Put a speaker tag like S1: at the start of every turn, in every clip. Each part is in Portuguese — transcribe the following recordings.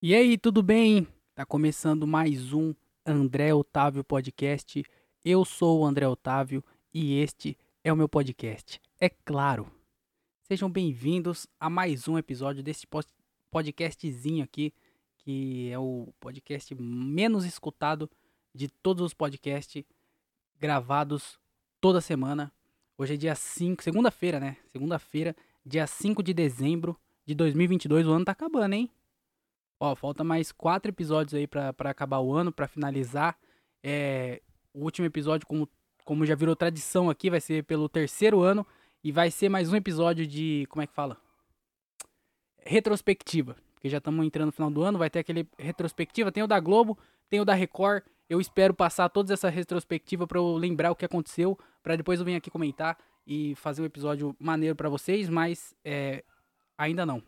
S1: E aí, tudo bem? Tá começando mais um André Otávio Podcast. Eu sou o André Otávio e este é o meu podcast. É claro. Sejam bem-vindos a mais um episódio desse podcastzinho aqui, que é o podcast menos escutado de todos os podcasts gravados toda semana. Hoje é dia 5, segunda-feira, né? Segunda-feira, dia 5 de dezembro de 2022. O ano tá acabando, hein? Ó, falta mais quatro episódios aí pra acabar o ano, pra finalizar. É, o último episódio, como, como já virou tradição aqui, vai ser pelo terceiro ano. E vai ser mais um episódio de. Como é que fala? Retrospectiva. Porque já estamos entrando no final do ano, vai ter aquele retrospectiva. Tem o da Globo, tem o da Record. Eu espero passar todas essa retrospectiva pra eu lembrar o que aconteceu. Pra depois eu vir aqui comentar e fazer um episódio maneiro pra vocês, mas é, ainda não.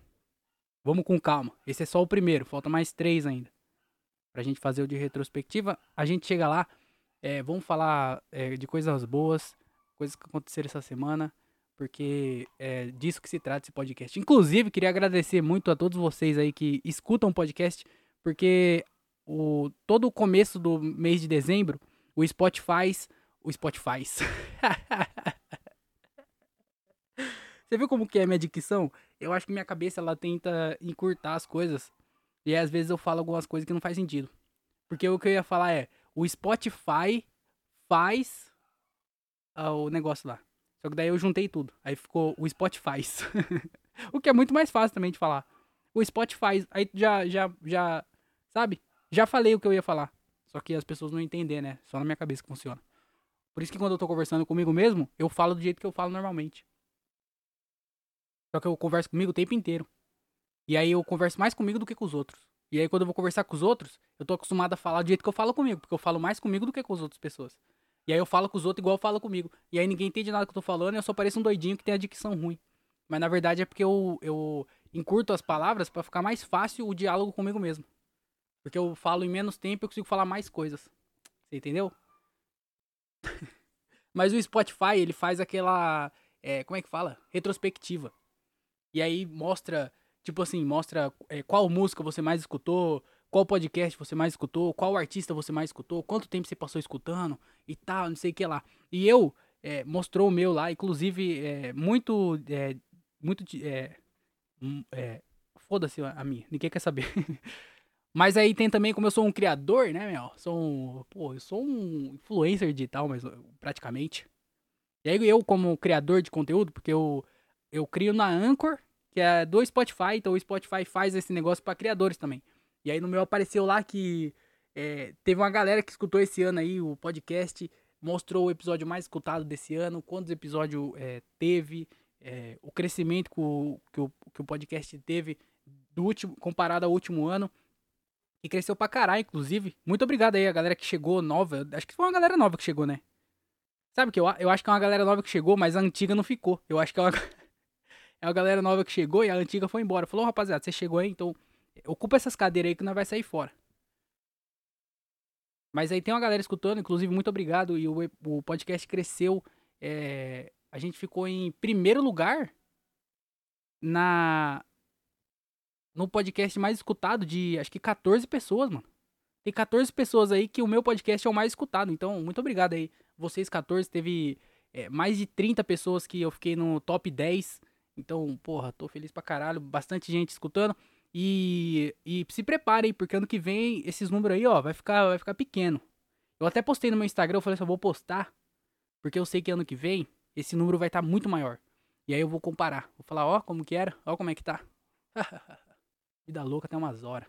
S1: Vamos com calma. Esse é só o primeiro, falta mais três ainda. Pra gente fazer o de retrospectiva. A gente chega lá, é, vamos falar é, de coisas boas, coisas que aconteceram essa semana, porque é disso que se trata esse podcast. Inclusive, queria agradecer muito a todos vocês aí que escutam o podcast, porque o, todo o começo do mês de dezembro, o Spotify. O Spotify. Você viu como que é a minha dicção? Eu acho que minha cabeça ela tenta encurtar as coisas. E às vezes eu falo algumas coisas que não faz sentido. Porque o que eu ia falar é, o Spotify faz ah, o negócio lá. Só que daí eu juntei tudo. Aí ficou o Spotify. o que é muito mais fácil também de falar. O Spotify, aí já, já, já, sabe? Já falei o que eu ia falar. Só que as pessoas não entendem, né? Só na minha cabeça que funciona. Por isso que quando eu tô conversando comigo mesmo, eu falo do jeito que eu falo normalmente. Só que eu converso comigo o tempo inteiro. E aí eu converso mais comigo do que com os outros. E aí quando eu vou conversar com os outros, eu tô acostumado a falar do jeito que eu falo comigo, porque eu falo mais comigo do que com as outras pessoas. E aí eu falo com os outros igual eu falo comigo. E aí ninguém entende nada que eu tô falando e eu só pareço um doidinho que tem a dicção ruim. Mas na verdade é porque eu, eu encurto as palavras pra ficar mais fácil o diálogo comigo mesmo. Porque eu falo em menos tempo e eu consigo falar mais coisas. Você entendeu? Mas o Spotify, ele faz aquela. é, como é que fala? Retrospectiva. E aí mostra, tipo assim, mostra é, qual música você mais escutou, qual podcast você mais escutou, qual artista você mais escutou, quanto tempo você passou escutando e tal, não sei o que lá. E eu, é, mostrou o meu lá, inclusive, é, muito, é, muito, é, hum, é, foda-se a minha, ninguém quer saber. Mas aí tem também, como eu sou um criador, né, meu? Sou um, pô, eu sou um influencer digital, mas praticamente. E aí eu, como criador de conteúdo, porque eu, eu crio na Anchor, que é do Spotify, então o Spotify faz esse negócio pra criadores também. E aí no meu apareceu lá que é, teve uma galera que escutou esse ano aí o podcast, mostrou o episódio mais escutado desse ano, quantos episódios é, teve, é, o crescimento que o, que, o, que o podcast teve do último, comparado ao último ano. E cresceu pra caralho, inclusive. Muito obrigado aí a galera que chegou nova. Acho que foi uma galera nova que chegou, né? Sabe que eu, eu acho que é uma galera nova que chegou, mas a antiga não ficou. Eu acho que é uma, é uma galera nova que chegou e a antiga foi embora. Falou, rapaziada, você chegou aí, então ocupa essas cadeiras aí que nós vai sair fora. Mas aí tem uma galera escutando, inclusive, muito obrigado. E o, o podcast cresceu. é, a gente ficou em primeiro lugar na no podcast mais escutado de acho que 14 pessoas, mano. Tem 14 pessoas aí que o meu podcast é o mais escutado. Então, muito obrigado aí. Vocês 14, teve é, mais de 30 pessoas que eu fiquei no top 10. Então, porra, tô feliz pra caralho. Bastante gente escutando. E, e se preparem, porque ano que vem esses números aí, ó, vai ficar, vai ficar pequeno. Eu até postei no meu Instagram, eu falei assim, eu vou postar, porque eu sei que ano que vem esse número vai estar muito maior. E aí eu vou comparar. Vou falar, ó, como que era, ó como é que tá. Vida louca até umas horas.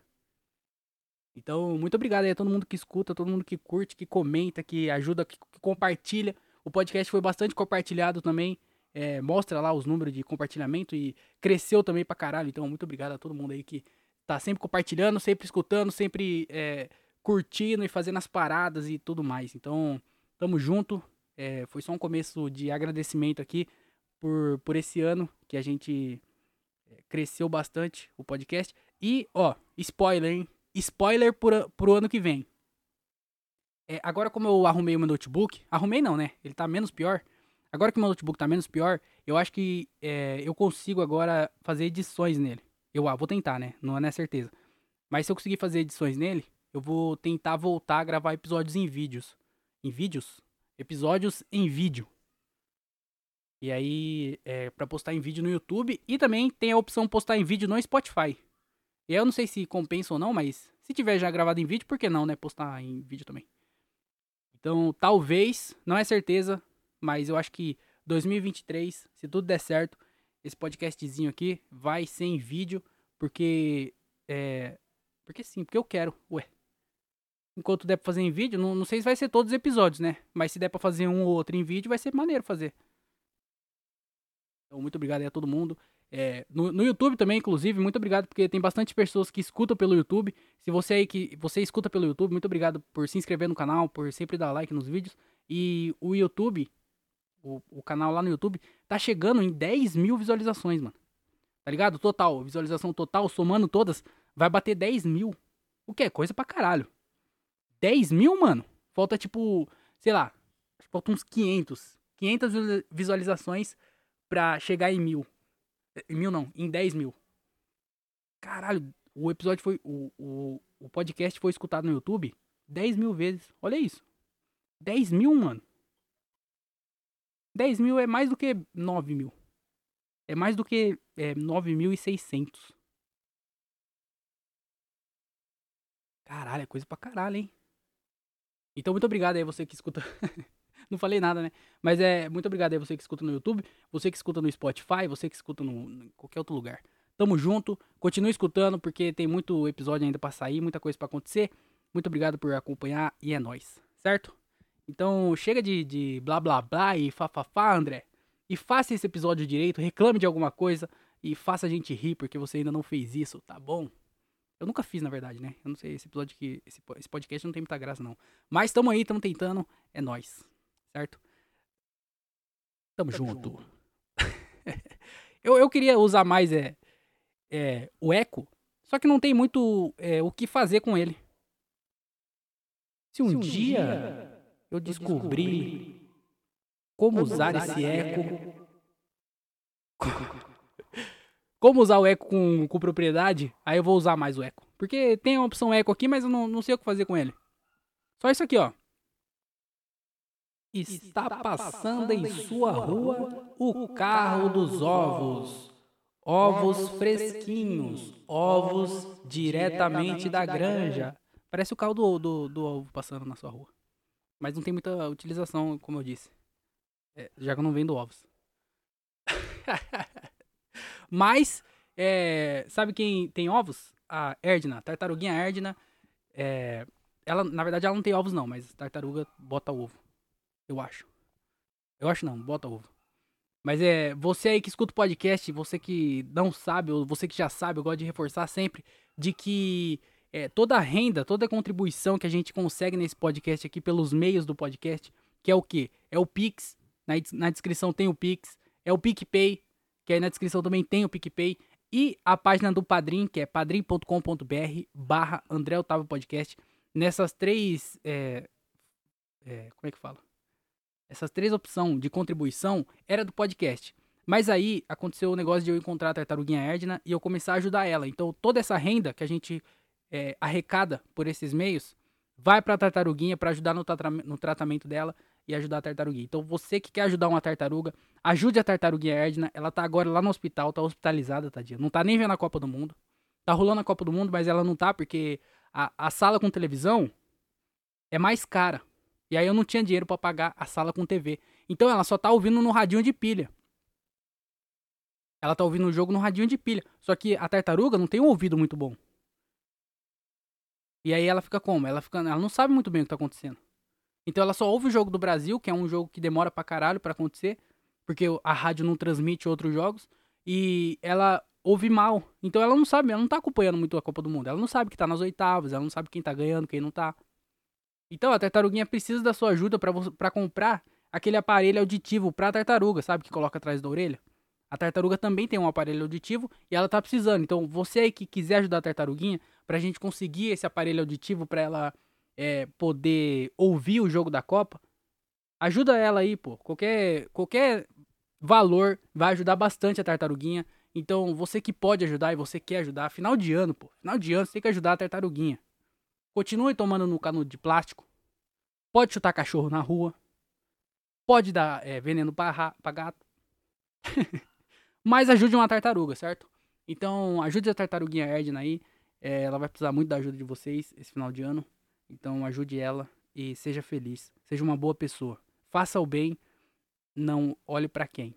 S1: Então, muito obrigado aí a todo mundo que escuta, todo mundo que curte, que comenta, que ajuda, que, que compartilha. O podcast foi bastante compartilhado também. É, mostra lá os números de compartilhamento e cresceu também pra caralho. Então, muito obrigado a todo mundo aí que tá sempre compartilhando, sempre escutando, sempre é, curtindo e fazendo as paradas e tudo mais. Então, tamo junto. É, foi só um começo de agradecimento aqui por, por esse ano que a gente é, cresceu bastante o podcast. E, ó, spoiler, hein? Spoiler pro, pro ano que vem. É, agora, como eu arrumei o meu notebook, arrumei não, né? Ele tá menos pior. Agora que meu notebook tá menos pior, eu acho que é, eu consigo agora fazer edições nele. Eu ah, vou tentar, né? Não é certeza. Mas se eu conseguir fazer edições nele, eu vou tentar voltar a gravar episódios em vídeos. Em vídeos? Episódios em vídeo. E aí, é pra postar em vídeo no YouTube. E também tem a opção postar em vídeo no Spotify. E eu não sei se compensa ou não, mas se tiver já gravado em vídeo, por que não, né? Postar em vídeo também. Então, talvez, não é certeza, mas eu acho que 2023, se tudo der certo, esse podcastzinho aqui vai ser em vídeo, porque é, porque sim, porque eu quero, ué. Enquanto der pra fazer em vídeo, não, não sei se vai ser todos os episódios, né? Mas se der pra fazer um ou outro em vídeo, vai ser maneiro fazer. Então, muito obrigado aí a todo mundo. É, no, no, YouTube também, inclusive, muito obrigado, porque tem bastante pessoas que escutam pelo YouTube. Se você aí que você escuta pelo YouTube, muito obrigado por se inscrever no canal, por sempre dar like nos vídeos. E o YouTube, o, o canal lá no YouTube, tá chegando em 10 mil visualizações, mano. Tá ligado? Total, visualização total, somando todas, vai bater 10 mil. O que é coisa pra caralho. 10 mil, mano? Falta tipo, sei lá, falta uns 500. 500 visualizações pra chegar em mil. Em mil não, em 10 mil. Caralho, o episódio foi. O, o, o podcast foi escutado no YouTube 10 mil vezes. Olha isso. 10 mil, mano. 10 mil é mais do que 9 mil. É mais do que é, 9.600. Caralho, é coisa pra caralho, hein? Então, muito obrigado aí você que escuta. Não falei nada, né? Mas é muito obrigado aí você que escuta no YouTube, você que escuta no Spotify, você que escuta no, em qualquer outro lugar. Tamo junto, continue escutando porque tem muito episódio ainda para sair, muita coisa para acontecer. Muito obrigado por acompanhar e é nóis, certo? Então chega de, de blá blá blá e fafafá, André. E faça esse episódio direito, reclame de alguma coisa e faça a gente rir porque você ainda não fez isso, tá bom? Eu nunca fiz, na verdade, né? Eu não sei, esse episódio aqui, esse, esse podcast não tem muita graça, não. Mas tamo aí, tamo tentando. É nós, certo? Tamo, tamo junto. junto. eu, eu queria usar mais é, é, o eco, só que não tem muito é, o que fazer com ele. Se um, Se um dia, dia, eu descobrir como, usar, esse eco. eco como usar o eco com, com propriedade, aí eu vou usar mais o eco. Porque tem a opção eco aqui, mas eu não, não sei o que fazer com ele. Só isso aqui, ó. Está passando em sua rua o carro dos ovos. Ovos fresquinhos. Ovos diretamente da granja. Parece o carro do, do, do ovo passando na sua rua. Mas não tem muita utilização, como eu disse. É, já que eu não vendo ovos. Mas, é, sabe quem tem ovos? A Erdna, a tartaruguinha Erdna. É, ela, na verdade, ela não tem ovos não, mas tartaruga bota ovo. Eu acho. Eu acho não, bota ovo. Mas é, você aí que escuta o podcast, você que não sabe, ou você que já sabe, eu gosto de reforçar sempre, de que é, toda a renda, toda a contribuição que a gente consegue nesse podcast aqui pelos meios do podcast, que é o que? É o Pix, na, na descrição tem o Pix, é o PicPay, que aí na descrição também tem o PicPay. E a página do Padrim, que é padrim.com.br barra André Otávio Podcast. Nessas três... É, é, como é que fala? Essas três opções de contribuição era do podcast. Mas aí aconteceu o negócio de eu encontrar a tartaruguinha Erdna e eu começar a ajudar ela. Então toda essa renda que a gente é, arrecada por esses meios vai para a tartaruguinha para ajudar no, no tratamento dela e ajudar a tartaruguinha. Então você que quer ajudar uma tartaruga, ajude a tartaruguinha Erdna. Ela tá agora lá no hospital, tá hospitalizada, tadinha. Não tá nem vendo a Copa do Mundo. Tá rolando a Copa do Mundo, mas ela não tá porque a, a sala com televisão é mais cara. E aí eu não tinha dinheiro para pagar a sala com TV. Então ela só tá ouvindo no radinho de pilha. Ela tá ouvindo o jogo no radinho de pilha. Só que a tartaruga não tem um ouvido muito bom. E aí ela fica como? Ela, fica, ela não sabe muito bem o que tá acontecendo. Então ela só ouve o jogo do Brasil, que é um jogo que demora pra caralho pra acontecer, porque a rádio não transmite outros jogos, e ela ouve mal. Então ela não sabe, ela não tá acompanhando muito a Copa do Mundo. Ela não sabe que tá nas oitavas, ela não sabe quem tá ganhando, quem não tá. Então a tartaruguinha precisa da sua ajuda para comprar aquele aparelho auditivo pra tartaruga, sabe? Que coloca atrás da orelha. A tartaruga também tem um aparelho auditivo e ela tá precisando. Então você aí que quiser ajudar a tartaruguinha, pra gente conseguir esse aparelho auditivo pra ela é, poder ouvir o jogo da Copa, ajuda ela aí, pô. Qualquer, qualquer valor vai ajudar bastante a tartaruguinha. Então, você que pode ajudar e você quer ajudar, final de ano, pô. Final de ano, você tem que ajudar a tartaruguinha. Continue tomando no canudo de plástico. Pode chutar cachorro na rua. Pode dar é, veneno pra, pra gato. Mas ajude uma tartaruga, certo? Então, ajude a tartaruguinha Edna aí. É, ela vai precisar muito da ajuda de vocês esse final de ano. Então, ajude ela e seja feliz. Seja uma boa pessoa. Faça o bem. Não olhe para quem.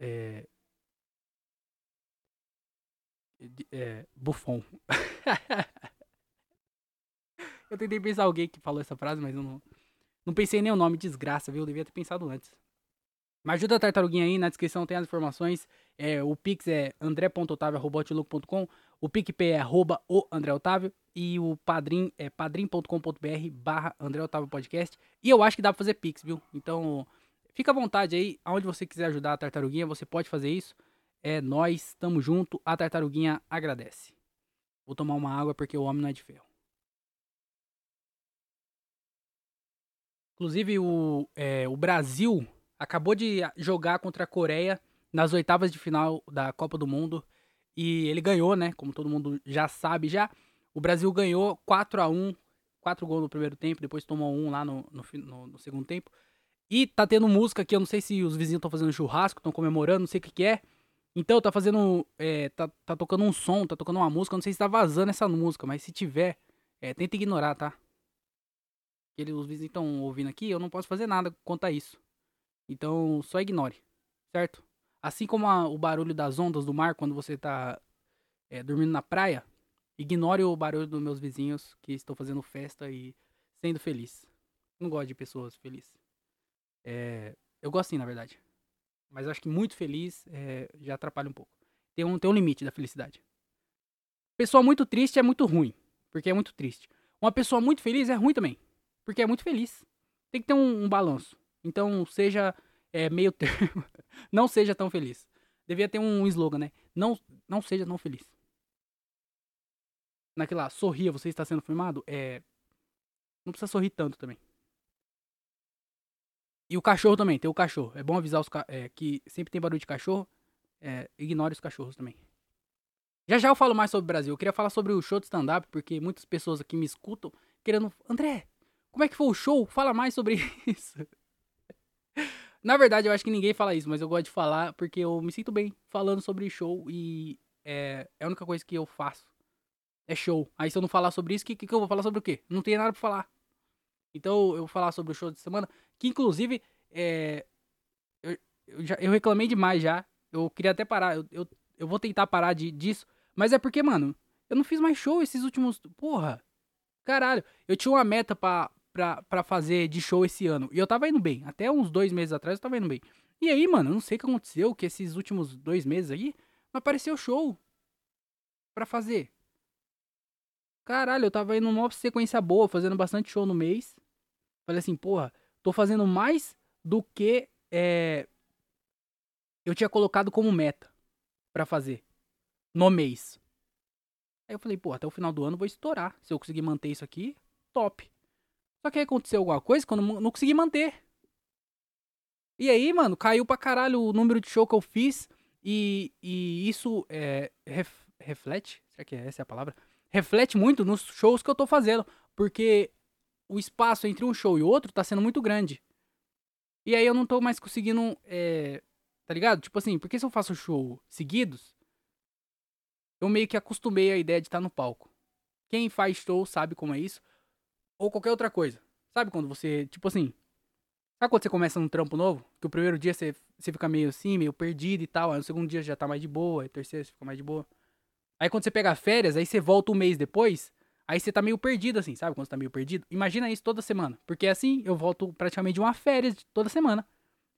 S1: É... é... Buffon. eu tentei pensar alguém que falou essa frase, mas eu não, não pensei nem o nome. Desgraça, viu? Eu devia ter pensado antes. Mas ajuda a tartaruguinha aí, na descrição tem as informações. É, o Pix é andré.otavio.com, o PicPay é arroba o André Otávio e o Padrim é padrim.com.br barra André Otávio Podcast. E eu acho que dá pra fazer Pix, viu? Então, fica à vontade aí, aonde você quiser ajudar a tartaruguinha, você pode fazer isso. É nós, tamo junto, a tartaruguinha agradece. Vou tomar uma água porque o homem não é de ferro. Inclusive, o, é, o Brasil acabou de jogar contra a Coreia nas oitavas de final da Copa do Mundo. E ele ganhou, né? Como todo mundo já sabe já. O Brasil ganhou 4 a 1 4 gols no primeiro tempo, depois tomou um lá no, no, no, no segundo tempo. E tá tendo música aqui, eu não sei se os vizinhos estão fazendo churrasco, estão comemorando, não sei o que, que é. Então tá fazendo. É, tá, tá tocando um som, tá tocando uma música. Eu não sei se tá vazando essa música, mas se tiver, é, tenta ignorar, tá? Eles, os vizinhos estão ouvindo aqui, eu não posso fazer nada quanto a isso. Então só ignore, certo? Assim como a, o barulho das ondas do mar quando você tá é, dormindo na praia, ignore o barulho dos meus vizinhos que estão fazendo festa e sendo feliz. Não gosto de pessoas felizes. É, eu gosto sim, na verdade. Mas acho que muito feliz é, já atrapalha um pouco. Tem um, tem um limite da felicidade. Pessoa muito triste é muito ruim, porque é muito triste. Uma pessoa muito feliz é ruim também, porque é muito feliz. Tem que ter um, um balanço. Então, seja é, meio termo. não seja tão feliz. Devia ter um slogan, né? Não, não seja tão feliz. Naquela, sorria, você está sendo filmado? É. Não precisa sorrir tanto também. E o cachorro também, tem o cachorro. É bom avisar os é, que sempre tem barulho de cachorro. É, ignore os cachorros também. Já já eu falo mais sobre o Brasil. Eu queria falar sobre o show de stand-up, porque muitas pessoas aqui me escutam querendo. André, como é que foi o show? Fala mais sobre isso. Na verdade, eu acho que ninguém fala isso, mas eu gosto de falar porque eu me sinto bem falando sobre show e é, é a única coisa que eu faço. É show. Aí se eu não falar sobre isso, o que, que, que eu vou falar sobre o quê? Não tem nada pra falar. Então eu vou falar sobre o show de semana, que inclusive é, eu, eu, já, eu reclamei demais já. Eu queria até parar. Eu, eu, eu vou tentar parar de, disso. Mas é porque, mano, eu não fiz mais show esses últimos. Porra! Caralho, eu tinha uma meta pra, pra fazer de show esse ano. E eu tava indo bem. Até uns dois meses atrás eu tava indo bem. E aí, mano, eu não sei o que aconteceu, que esses últimos dois meses aí não apareceu show pra fazer. Caralho, eu tava indo numa sequência boa, fazendo bastante show no mês. Falei assim, porra, tô fazendo mais do que é, eu tinha colocado como meta para fazer no mês. Aí eu falei, pô, até o final do ano vou estourar. Se eu conseguir manter isso aqui, top. Só que aí aconteceu alguma coisa quando eu não consegui manter. E aí, mano, caiu pra caralho o número de show que eu fiz. E, e isso é, ref, reflete, será que essa é a palavra? Reflete muito nos shows que eu tô fazendo. Porque o espaço entre um show e outro tá sendo muito grande. E aí eu não tô mais conseguindo. É, tá ligado? Tipo assim, porque se eu faço show seguidos, eu meio que acostumei a ideia de estar tá no palco. Quem faz show sabe como é isso. Ou qualquer outra coisa. Sabe quando você, tipo assim. Sabe quando você começa um trampo novo? Que o primeiro dia você, você fica meio assim, meio perdido e tal. Aí no segundo dia já tá mais de boa. Aí no terceiro você fica mais de boa. Aí quando você pega férias, aí você volta um mês depois. Aí você tá meio perdido, assim, sabe? Quando você tá meio perdido. Imagina isso toda semana. Porque assim, eu volto praticamente uma férias toda semana.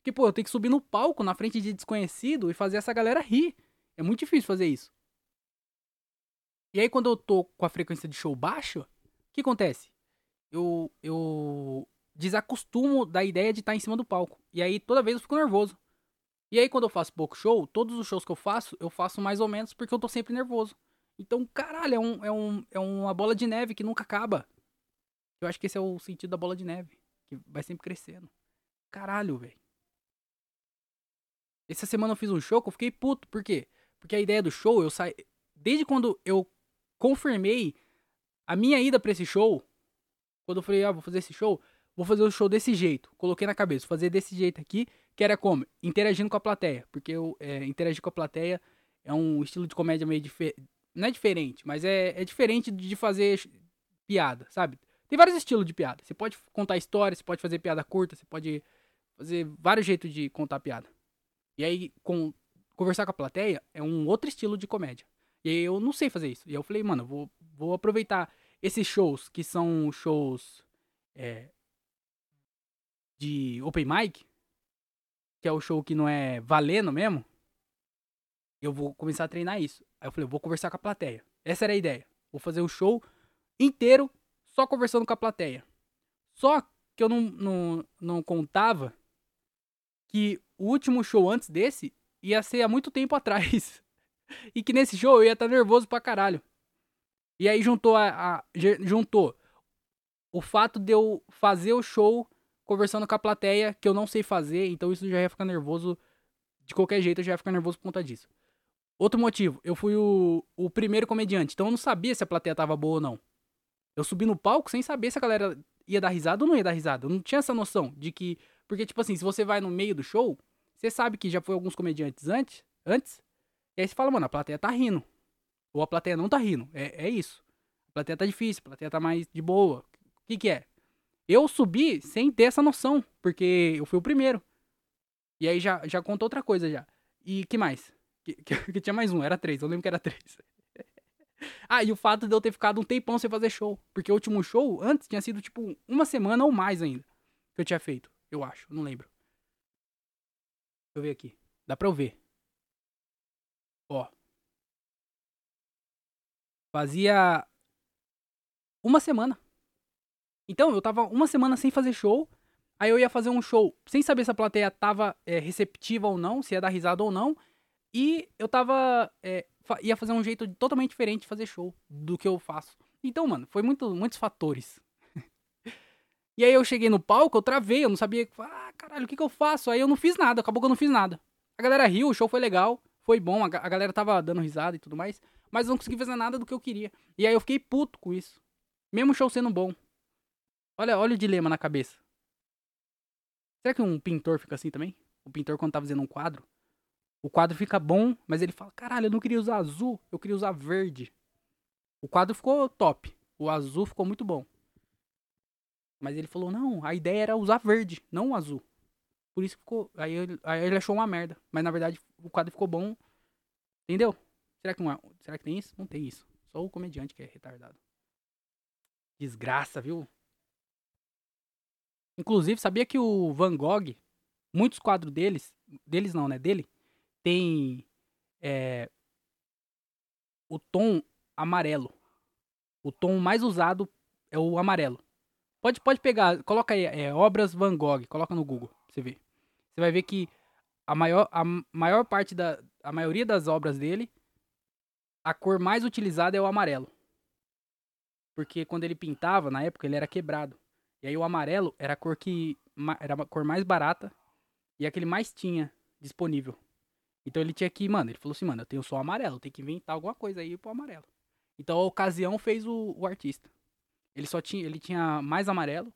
S1: Que, pô, eu tenho que subir no palco na frente de desconhecido e fazer essa galera rir. É muito difícil fazer isso. E aí, quando eu tô com a frequência de show baixa, o que acontece? Eu, eu desacostumo da ideia de estar em cima do palco. E aí toda vez eu fico nervoso. E aí quando eu faço pouco show, todos os shows que eu faço, eu faço mais ou menos porque eu tô sempre nervoso. Então, caralho, é, um, é, um, é uma bola de neve que nunca acaba. Eu acho que esse é o sentido da bola de neve. Que vai sempre crescendo. Caralho, velho. Essa semana eu fiz um show que eu fiquei puto. Por quê? Porque a ideia do show, eu saí. Desde quando eu confirmei a minha ida pra esse show, quando eu falei, ah, vou fazer esse show, vou fazer o show desse jeito. Coloquei na cabeça, fazer desse jeito aqui, que era como? Interagindo com a plateia. Porque eu é, interagir com a plateia é um estilo de comédia meio diferente. Não é diferente, mas é, é diferente de fazer piada, sabe? Tem vários estilos de piada. Você pode contar história, você pode fazer piada curta, você pode fazer vários jeitos de contar piada. E aí, com, conversar com a plateia é um outro estilo de comédia. E aí eu não sei fazer isso. E eu falei, mano, vou, vou aproveitar esses shows que são shows é, de open mic, que é o show que não é valendo mesmo. Eu vou começar a treinar isso. Aí eu falei, vou conversar com a plateia. Essa era a ideia. Vou fazer o show inteiro só conversando com a plateia. Só que eu não, não, não contava que o último show antes desse ia ser há muito tempo atrás. e que nesse show eu ia estar nervoso pra caralho. E aí juntou a, a, juntou o fato de eu fazer o show conversando com a plateia, que eu não sei fazer, então isso já ia ficar nervoso. De qualquer jeito, eu já ia ficar nervoso por conta disso. Outro motivo, eu fui o, o primeiro comediante, então eu não sabia se a plateia tava boa ou não. Eu subi no palco sem saber se a galera ia dar risada ou não ia dar risada. Eu não tinha essa noção de que. Porque, tipo assim, se você vai no meio do show, você sabe que já foi alguns comediantes antes, antes, e aí você fala, mano, a plateia tá rindo. Ou a plateia não tá rindo. É, é isso. A plateia tá difícil, a plateia tá mais de boa. O que que é? Eu subi sem ter essa noção, porque eu fui o primeiro. E aí já, já contou outra coisa já. E que mais? Que, que, que tinha mais um, era três, eu lembro que era três. ah, e o fato de eu ter ficado um tempão sem fazer show. Porque o último show, antes, tinha sido tipo uma semana ou mais ainda. Que eu tinha feito, eu acho, não lembro. Deixa eu ver aqui. Dá pra eu ver. Ó. Fazia uma semana. Então, eu tava uma semana sem fazer show. Aí eu ia fazer um show sem saber se a plateia tava é, receptiva ou não, se ia dar risada ou não. E eu tava. É, ia fazer um jeito totalmente diferente de fazer show do que eu faço. Então, mano, foi muito, muitos fatores. E aí eu cheguei no palco, eu travei, eu não sabia. Ah, caralho, o que, que eu faço? Aí eu não fiz nada, acabou que eu não fiz nada. A galera riu, o show foi legal, foi bom, a, a galera tava dando risada e tudo mais. Mas não consegui fazer nada do que eu queria. E aí eu fiquei puto com isso. Mesmo o show sendo bom. Olha, olha o dilema na cabeça. Será que um pintor fica assim também? O pintor, quando tá fazendo um quadro, o quadro fica bom, mas ele fala: caralho, eu não queria usar azul, eu queria usar verde. O quadro ficou top. O azul ficou muito bom. Mas ele falou, não, a ideia era usar verde, não azul. Por isso ficou. Aí ele, aí ele achou uma merda. Mas na verdade o quadro ficou bom. Entendeu? Será que, não é, será que tem isso? Não tem isso. Só o comediante que é retardado. Desgraça, viu? Inclusive, sabia que o Van Gogh, muitos quadros deles, deles não, né? Dele, tem é, o tom amarelo. O tom mais usado é o amarelo. Pode, pode pegar, coloca aí, é, obras Van Gogh, coloca no Google, pra você ver. Você vai ver que a maior, a maior parte da, a maioria das obras dele, a cor mais utilizada é o amarelo. Porque quando ele pintava, na época, ele era quebrado. E aí o amarelo era a cor que, era a cor mais barata e a que ele mais tinha disponível. Então ele tinha que, mano, ele falou assim, mano, eu tenho só amarelo, tem que inventar alguma coisa aí pro amarelo. Então a ocasião fez o, o artista. Ele só tinha, ele tinha mais amarelo.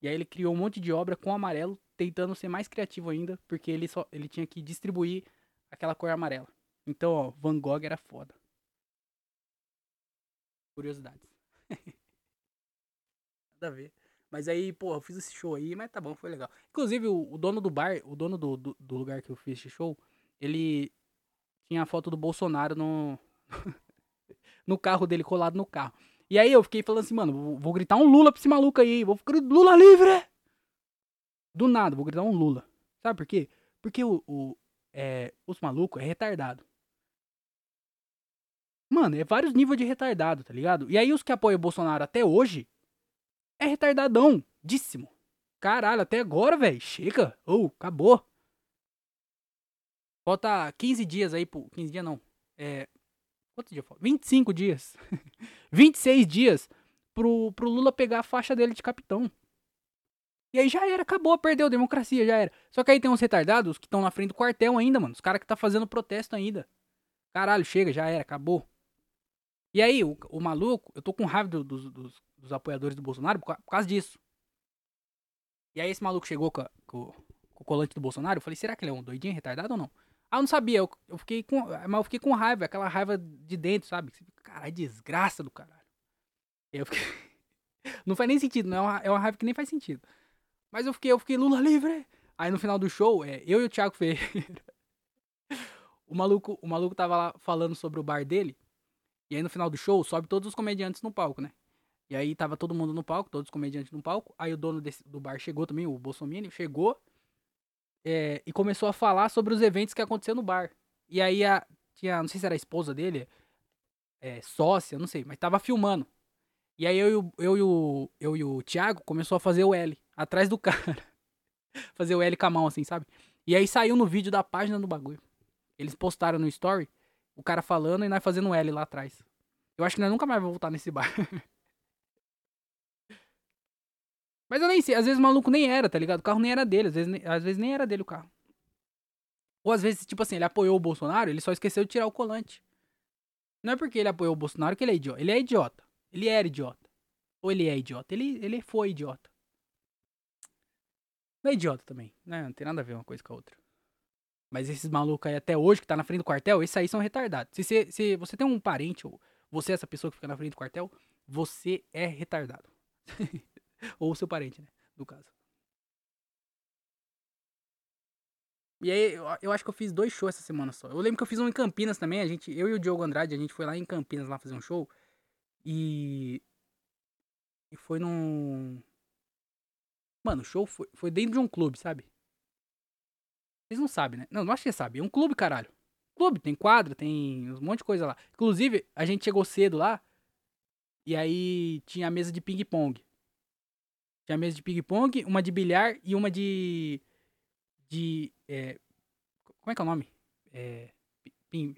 S1: E aí ele criou um monte de obra com amarelo, tentando ser mais criativo ainda, porque ele só ele tinha que distribuir aquela cor amarela. Então, ó, Van Gogh era foda. Curiosidades. Nada a ver. Mas aí, pô, eu fiz esse show aí, mas tá bom, foi legal. Inclusive, o, o dono do bar, o dono do, do, do, lugar que eu fiz esse show, ele tinha a foto do Bolsonaro no, no carro dele, colado no carro. E aí eu fiquei falando assim, mano, vou, gritar um Lula pra esse maluco aí, vou ficar Lula livre! Do nada, vou gritar um Lula. Sabe por quê? Porque o, o é, os malucos é retardado. Mano, é vários níveis de retardado, tá ligado? E aí os que apoiam o Bolsonaro até hoje é retardadão, díssimo. Caralho, até agora, velho. Chega. Ou, oh, acabou. Falta 15 dias aí pro. 15 dias não. É. Quantos dias falta? 25 dias. 26 dias pro, pro Lula pegar a faixa dele de capitão. E aí já era, acabou, perdeu democracia, já era. Só que aí tem uns retardados que estão na frente do quartel ainda, mano. Os caras que tá fazendo protesto ainda. Caralho, chega, já era, acabou. E aí, o, o maluco, eu tô com raiva do, dos, dos, dos, apoiadores do Bolsonaro por, por, causa disso. E aí esse maluco chegou com, com, com, o colante do Bolsonaro, eu falei, será que ele é um doidinho, retardado ou não? Ah, eu não sabia, eu, eu fiquei com. Mas eu fiquei com raiva, aquela raiva de dentro, sabe? Caralho, desgraça do caralho. Eu fiquei. não faz nem sentido, não é uma, é uma raiva que nem faz sentido. Mas eu fiquei, eu fiquei Lula livre. Aí no final do show, é, eu e o Thiago Ferreira. o maluco, o maluco tava lá falando sobre o bar dele. E aí no final do show, sobe todos os comediantes no palco, né? E aí tava todo mundo no palco, todos os comediantes no palco. Aí o dono desse, do bar chegou também, o Bolsonaro, chegou é, e começou a falar sobre os eventos que aconteciam no bar. E aí a, tinha, não sei se era a esposa dele, é, sócia, não sei, mas tava filmando. E aí eu, eu, eu, e o, eu e o Thiago começou a fazer o L atrás do cara. fazer o L com a mão, assim, sabe? E aí saiu no vídeo da página do bagulho. Eles postaram no story o cara falando e nós fazendo um L lá atrás. Eu acho que nós nunca mais vamos voltar nesse bar. Mas eu nem sei, às vezes o maluco nem era, tá ligado? O carro nem era dele, às vezes, às vezes nem era dele o carro. Ou às vezes, tipo assim, ele apoiou o Bolsonaro, ele só esqueceu de tirar o colante. Não é porque ele apoiou o Bolsonaro que ele é idiota. Ele é idiota. Ele era idiota. Ou ele é idiota. Ele, ele foi idiota. Não é idiota também, né? Não tem nada a ver uma coisa com a outra. Mas esses malucos aí até hoje que tá na frente do quartel, esses aí são retardados. Se você, se você tem um parente, ou você é essa pessoa que fica na frente do quartel, você é retardado. ou seu parente, né? No caso. E aí, eu, eu, acho que eu fiz dois shows essa semana só. Eu lembro que eu fiz um em Campinas também. A gente, eu e o Diogo Andrade, a gente foi lá em Campinas lá fazer um show. E. E foi num. Mano, o show foi, foi dentro de um clube, sabe? Vocês não sabem, né? Não, não acho que sabem. É um clube, caralho. Clube, tem quadra, tem um monte de coisa lá. Inclusive, a gente chegou cedo lá. E aí tinha a mesa de ping-pong. Tinha a mesa de ping-pong, uma de bilhar e uma de. De. É, como é que é o nome? É. Pim,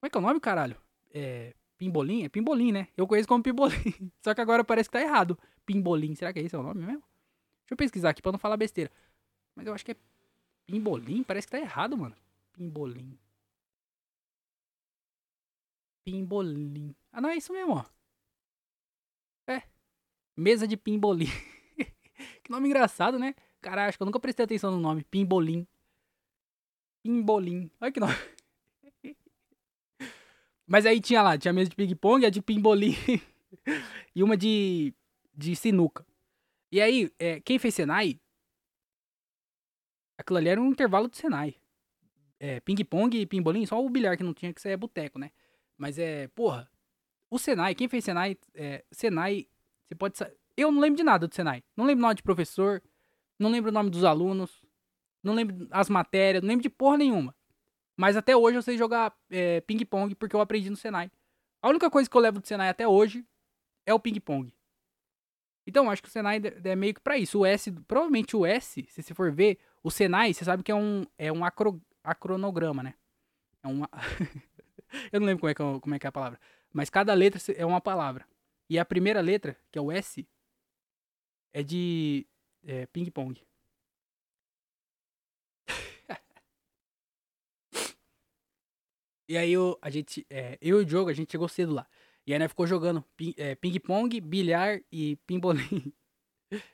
S1: como é que é o nome, caralho? É. Pimbolim? É pimbolim, né? Eu conheço como pimbolim. Só que agora parece que tá errado. Pimbolim. Será que é esse é o nome mesmo? Deixa eu pesquisar aqui pra não falar besteira. Mas eu acho que é Pimbolim? Parece que tá errado, mano. Pimbolim. Pimbolim. Ah, não é isso mesmo, ó. É. Mesa de pimbolim. que nome engraçado, né? Cara, acho que eu nunca prestei atenção no nome. Pimbolim. Pimbolim. Olha que nome. Mas aí tinha lá, tinha mesa de ping-pong, a de pimbolim e uma de, de sinuca. E aí, é, quem fez Senai Aquilo ali era um intervalo do Senai. É, ping-pong e pimbolim, só o bilhar que não tinha, que isso é boteco, né? Mas é, porra, o Senai, quem fez Senai, é, Senai, você pode. Eu não lembro de nada do Senai. Não lembro o nome de professor, não lembro o nome dos alunos, não lembro as matérias, não lembro de porra nenhuma. Mas até hoje eu sei jogar é, ping-pong porque eu aprendi no Senai. A única coisa que eu levo do Senai até hoje é o ping-pong. Então, acho que o Senai é meio que pra isso. O S, provavelmente o S, se você for ver, o Senai, você sabe que é um, é um acro, acronograma, né? É uma. eu não lembro como é, que, é como é que é a palavra. Mas cada letra é uma palavra. E a primeira letra, que é o S, é de é, ping-pong. e aí eu, a gente, é, eu e o Diogo, a gente chegou cedo lá. E aí nós ficou jogando é, ping-pong, bilhar e pimbolim.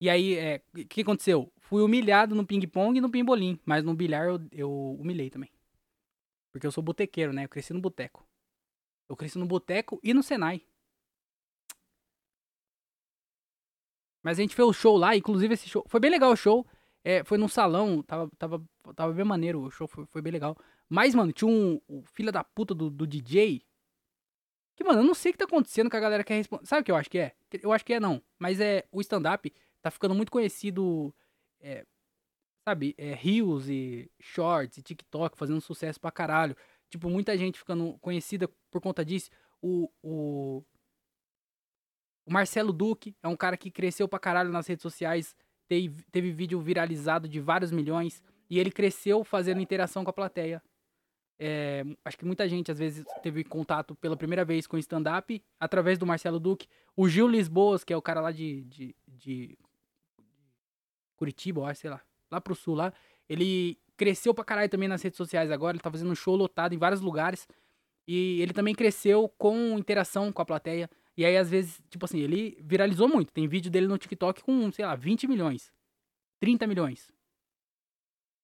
S1: e aí, o é, que aconteceu? Fui humilhado no ping-pong e no pimbolim, mas no bilhar eu, eu humilhei também. Porque eu sou botequeiro, né? Eu cresci no boteco. Eu cresci no boteco e no Senai. Mas a gente fez o show lá, inclusive esse show. Foi bem legal o show. É, foi num salão, tava, tava, tava bem maneiro, o show foi, foi bem legal. Mas, mano, tinha um, um filho da puta do, do DJ. Que, mano, eu não sei o que tá acontecendo que a galera quer responder. Sabe o que eu acho que é? Eu acho que é não. Mas é o stand-up tá ficando muito conhecido é, sabe, é, Reels e Shorts e TikTok fazendo sucesso pra caralho. Tipo, muita gente ficando conhecida por conta disso. O, o, o Marcelo Duque é um cara que cresceu pra caralho nas redes sociais, teve, teve vídeo viralizado de vários milhões, e ele cresceu fazendo interação com a plateia. É, acho que muita gente às vezes teve contato pela primeira vez com stand-up através do Marcelo Duque. O Gil Lisboas, que é o cara lá de, de, de Curitiba, eu acho, sei lá. Lá pro sul, lá. Ele cresceu pra caralho também nas redes sociais agora. Ele tá fazendo um show lotado em vários lugares. E ele também cresceu com interação com a plateia. E aí, às vezes, tipo assim, ele viralizou muito. Tem vídeo dele no TikTok com, sei lá, 20 milhões. 30 milhões.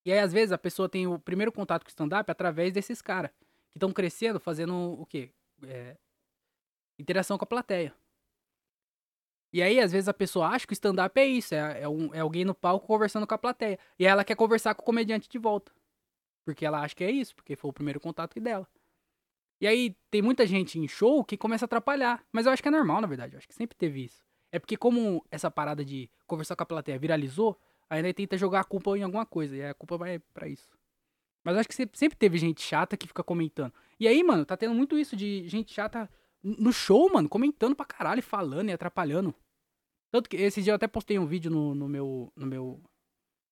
S1: E aí, às vezes, a pessoa tem o primeiro contato com o stand-up através desses caras. Que estão crescendo, fazendo o quê? É, interação com a plateia. E aí, às vezes, a pessoa acha que o stand-up é isso, é, é, um, é, alguém no palco conversando com a plateia. E aí ela quer conversar com o comediante de volta. Porque ela acha que é isso, porque foi o primeiro contato dela. E aí, tem muita gente em show que começa a atrapalhar. Mas eu acho que é normal, na verdade. Eu acho que sempre teve isso. É porque como essa parada de conversar com a plateia viralizou, ainda tenta jogar a culpa em alguma coisa. E a culpa vai para isso. Mas eu acho que sempre teve gente chata que fica comentando. E aí, mano, tá tendo muito isso de gente chata no show, mano, comentando pra caralho, falando e atrapalhando. Tanto que esse dia eu até postei um vídeo no, no, meu, no, meu,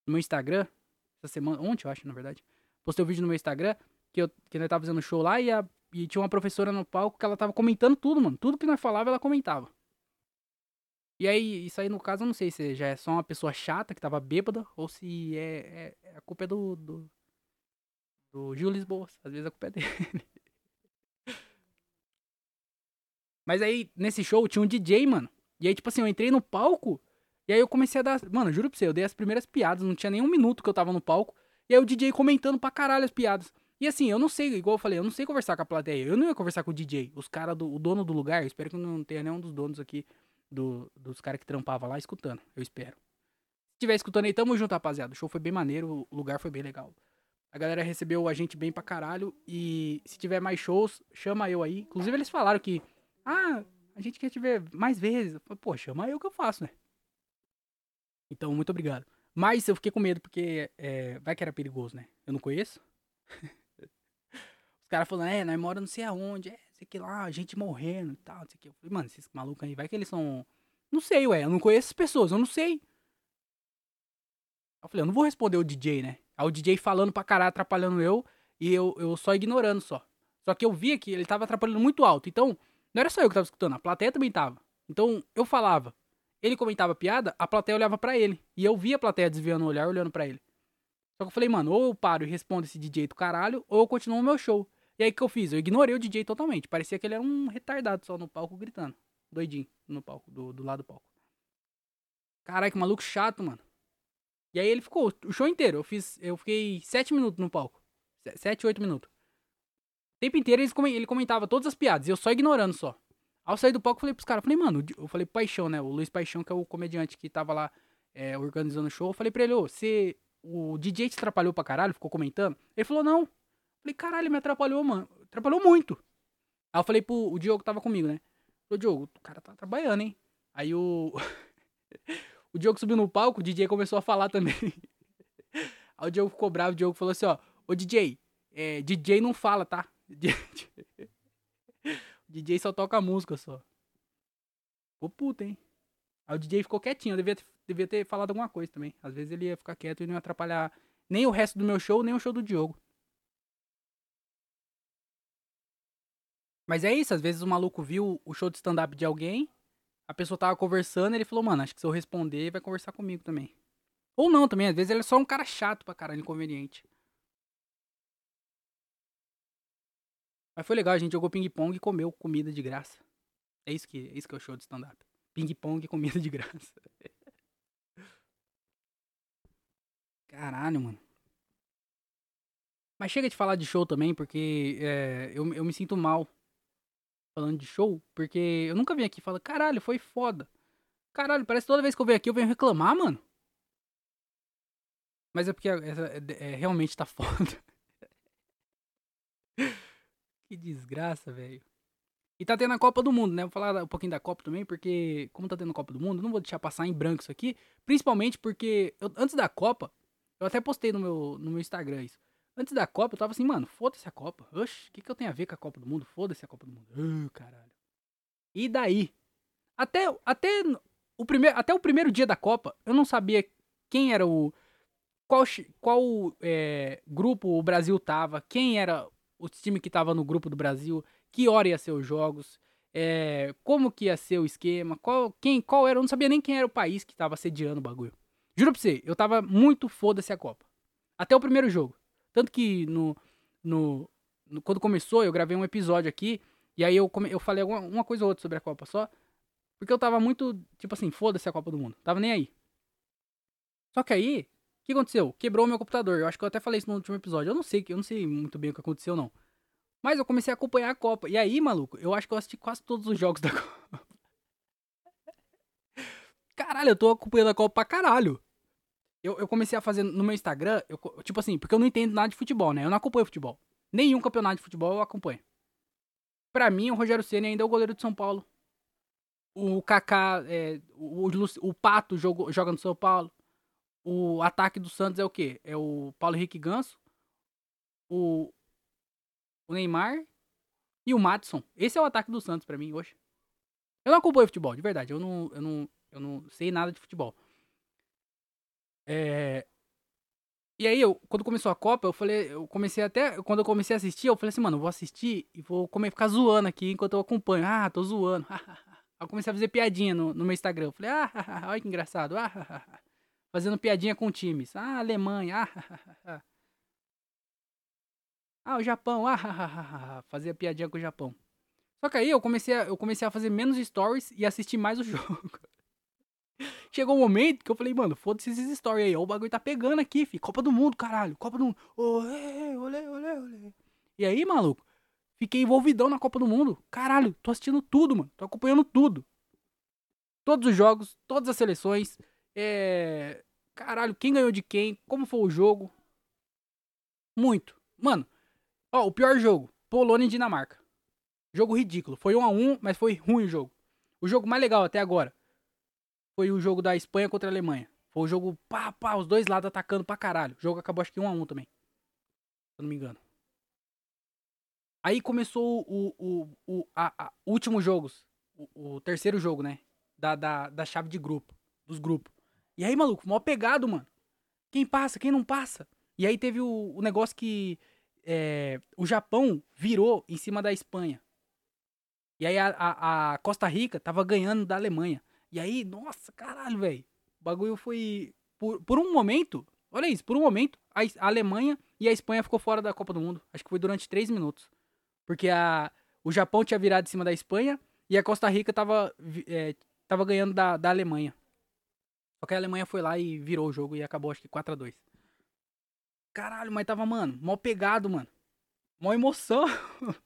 S1: no meu Instagram. Essa semana, ontem eu acho, na verdade. Postei um vídeo no meu Instagram que eu, que nós tava fazendo show lá e, a, e tinha uma professora no palco que ela tava comentando tudo, mano. Tudo que nós falava, ela comentava. E aí, isso aí no caso, eu não sei se já é só uma pessoa chata que tava bêbada ou se é, é a culpa é do, do, do Gil Lisboa. Às vezes a culpa é dele. Mas aí, nesse show, tinha um DJ, mano. E aí, tipo assim, eu entrei no palco. E aí eu comecei a dar. Mano, juro pra você, eu dei as primeiras piadas. Não tinha nem um minuto que eu tava no palco. E aí o DJ comentando pra caralho as piadas. E assim, eu não sei, igual eu falei, eu não sei conversar com a plateia. Eu não ia conversar com o DJ. Os caras, do, o dono do lugar, espero que não tenha nenhum dos donos aqui, do, dos caras que trampavam lá, escutando. Eu espero. Se tiver escutando aí, tamo junto, rapaziada. O show foi bem maneiro, o lugar foi bem legal. A galera recebeu a gente bem pra caralho. E se tiver mais shows, chama eu aí. Inclusive, eles falaram que ah, a gente quer te ver mais vezes. Pô, chama eu que eu faço, né? Então, muito obrigado. Mas eu fiquei com medo porque é, vai que era perigoso, né? Eu não conheço. Os caras falando, é, nós moramos não sei aonde, é, sei que lá, gente morrendo e tal, não sei que. Eu falei, mano, esses malucos aí, vai que eles são. Não sei, ué, eu não conheço as pessoas, eu não sei. Eu falei, eu não vou responder o DJ, né? Aí o DJ falando pra caralho, atrapalhando eu, e eu, eu só ignorando só. Só que eu via que ele tava atrapalhando muito alto. Então, não era só eu que tava escutando, a plateia também tava. Então, eu falava. Ele comentava piada, a plateia olhava para ele. E eu via a plateia desviando o olhar, olhando para ele. Só que eu falei, mano, ou eu paro e respondo esse DJ do caralho, ou eu continuo o meu show. E aí o que eu fiz? Eu ignorei o DJ totalmente. Parecia que ele era um retardado só no palco gritando. Doidinho no palco, do, do lado do palco. Caralho, que maluco chato, mano. E aí ele ficou o show inteiro. Eu fiz. Eu fiquei sete minutos no palco. Sete, oito minutos. O tempo inteiro ele comentava todas as piadas, e eu só ignorando só. Ao sair do palco, eu falei pros caras, falei, mano, eu falei pro Paixão, né? O Luiz Paixão, que é o comediante que tava lá é, organizando o show. Eu falei pra ele, ô, você. O DJ te atrapalhou pra caralho, ficou comentando? Ele falou, não. Eu falei, caralho, me atrapalhou, mano. Atrapalhou muito. Aí eu falei pro o Diogo que tava comigo, né? Falei, Diogo, o cara tá trabalhando, hein? Aí o. o Diogo subiu no palco, o DJ começou a falar também. Aí o Diogo ficou bravo, o Diogo falou assim, ó, ô DJ, é, DJ não fala, tá? o DJ só toca música só. Ficou puto, hein? Aí o DJ ficou quietinho, eu devia, devia ter falado alguma coisa também. Às vezes ele ia ficar quieto e não ia atrapalhar nem o resto do meu show, nem o show do Diogo. Mas é isso, às vezes o maluco viu o show de stand-up de alguém, a pessoa tava conversando, ele falou, mano, acho que se eu responder, vai conversar comigo também. Ou não também, às vezes ele é só um cara chato pra caralho, inconveniente. Mas foi legal, a gente jogou ping-pong e comeu comida de graça. É isso que, é isso que é o show de stand-up. Ping-pong e comida de graça. Caralho, mano. Mas chega de falar de show também, porque é, eu, eu me sinto mal falando de show, porque eu nunca vim aqui e falo, caralho, foi foda. Caralho, parece que toda vez que eu venho aqui eu venho reclamar, mano. Mas é porque é, é, é realmente tá foda. Que desgraça, velho. E tá tendo a Copa do Mundo, né? Vou falar um pouquinho da Copa também, porque, como tá tendo a Copa do Mundo, não vou deixar passar em branco isso aqui. Principalmente porque, eu, antes da Copa, eu até postei no meu, no meu Instagram isso. Antes da Copa, eu tava assim, mano, foda-se a Copa. Oxe, o que, que eu tenho a ver com a Copa do Mundo? Foda-se a Copa do Mundo. Uh, caralho. E daí? Até, até, o primeiro, até o primeiro dia da Copa, eu não sabia quem era o. Qual, qual é, grupo o Brasil tava, quem era o time que tava no grupo do Brasil, que hora ia ser os jogos, é, como que ia ser o esquema, qual, quem, qual era, eu não sabia nem quem era o país que tava sediando o bagulho. Juro pra você, eu tava muito foda-se a Copa. Até o primeiro jogo. Tanto que no, no, no, Quando começou, eu gravei um episódio aqui. E aí eu, eu falei uma coisa ou outra sobre a Copa só. Porque eu tava muito, tipo assim, foda-se a Copa do Mundo. Tava nem aí. Só que aí, que aconteceu? Quebrou meu computador. Eu acho que eu até falei isso no último episódio. Eu não sei, eu não sei muito bem o que aconteceu, não. Mas eu comecei a acompanhar a Copa. E aí, maluco, eu acho que eu assisti quase todos os jogos da Copa. Caralho, eu tô acompanhando a Copa pra caralho. Eu, eu comecei a fazer no meu Instagram, eu, tipo assim, porque eu não entendo nada de futebol, né? Eu não acompanho futebol. Nenhum campeonato de futebol eu acompanho. Pra mim, o Rogério Senna ainda é o goleiro de São Paulo. O Kaká, é, o, o, o, Pato joga no São Paulo. O ataque do Santos é o quê? É o Paulo Henrique Ganso, o, o Neymar e o Madison. Esse é o ataque do Santos para mim hoje. Eu não acompanho futebol, de verdade. Eu não, eu não, eu não sei nada de futebol. É... E aí, eu, quando começou a Copa, eu falei, eu comecei até. Quando eu comecei a assistir, eu falei assim, mano, vou assistir e vou comer, ficar zoando aqui enquanto eu acompanho. Ah, tô zoando. Eu comecei a fazer piadinha no, no meu Instagram. Eu falei, ah, olha que engraçado. Ah, fazendo piadinha com times. Ah, Alemanha. Ah, ah o Japão. Ah, fazia piadinha com o Japão. Só que aí eu comecei a, eu comecei a fazer menos stories e assistir mais o jogo. Chegou um momento que eu falei, mano, foda-se esses stories aí. Ó, o bagulho tá pegando aqui, fi. Copa do Mundo, caralho. Copa do Mundo. Olê, olê, olê, olê. E aí, maluco, fiquei envolvidão na Copa do Mundo. Caralho, tô assistindo tudo, mano. Tô acompanhando tudo. Todos os jogos, todas as seleções. É. Caralho, quem ganhou de quem? Como foi o jogo? Muito. Mano, ó, o pior jogo: Polônia e Dinamarca. Jogo ridículo. Foi 1 a 1 mas foi ruim o jogo. O jogo mais legal até agora foi o jogo da Espanha contra a Alemanha. Foi o jogo pá, pá, os dois lados atacando pra caralho. O jogo acabou acho que 1 a 1 também. Se eu não me engano. Aí começou o, o, o a, a, último jogos. O, o, terceiro jogo, né? Da, da, da chave de grupo. Dos grupos. E aí, maluco, mó pegado, mano. Quem passa, quem não passa. E aí teve o, o negócio que é, o Japão virou em cima da Espanha. E aí a, a, a Costa Rica tava ganhando da Alemanha. E aí, nossa, caralho, velho. O bagulho foi. Por, por um momento, olha isso, por um momento, a, a, Alemanha e a Espanha ficou fora da Copa do Mundo. Acho que foi durante três minutos. Porque a, o Japão tinha virado em cima da Espanha e a Costa Rica tava, é, tava ganhando da, da Alemanha. Só que a Alemanha foi lá e virou o jogo e acabou, acho que 4 a 2 Caralho, mas tava, mano, mal pegado, mano. Mó emoção.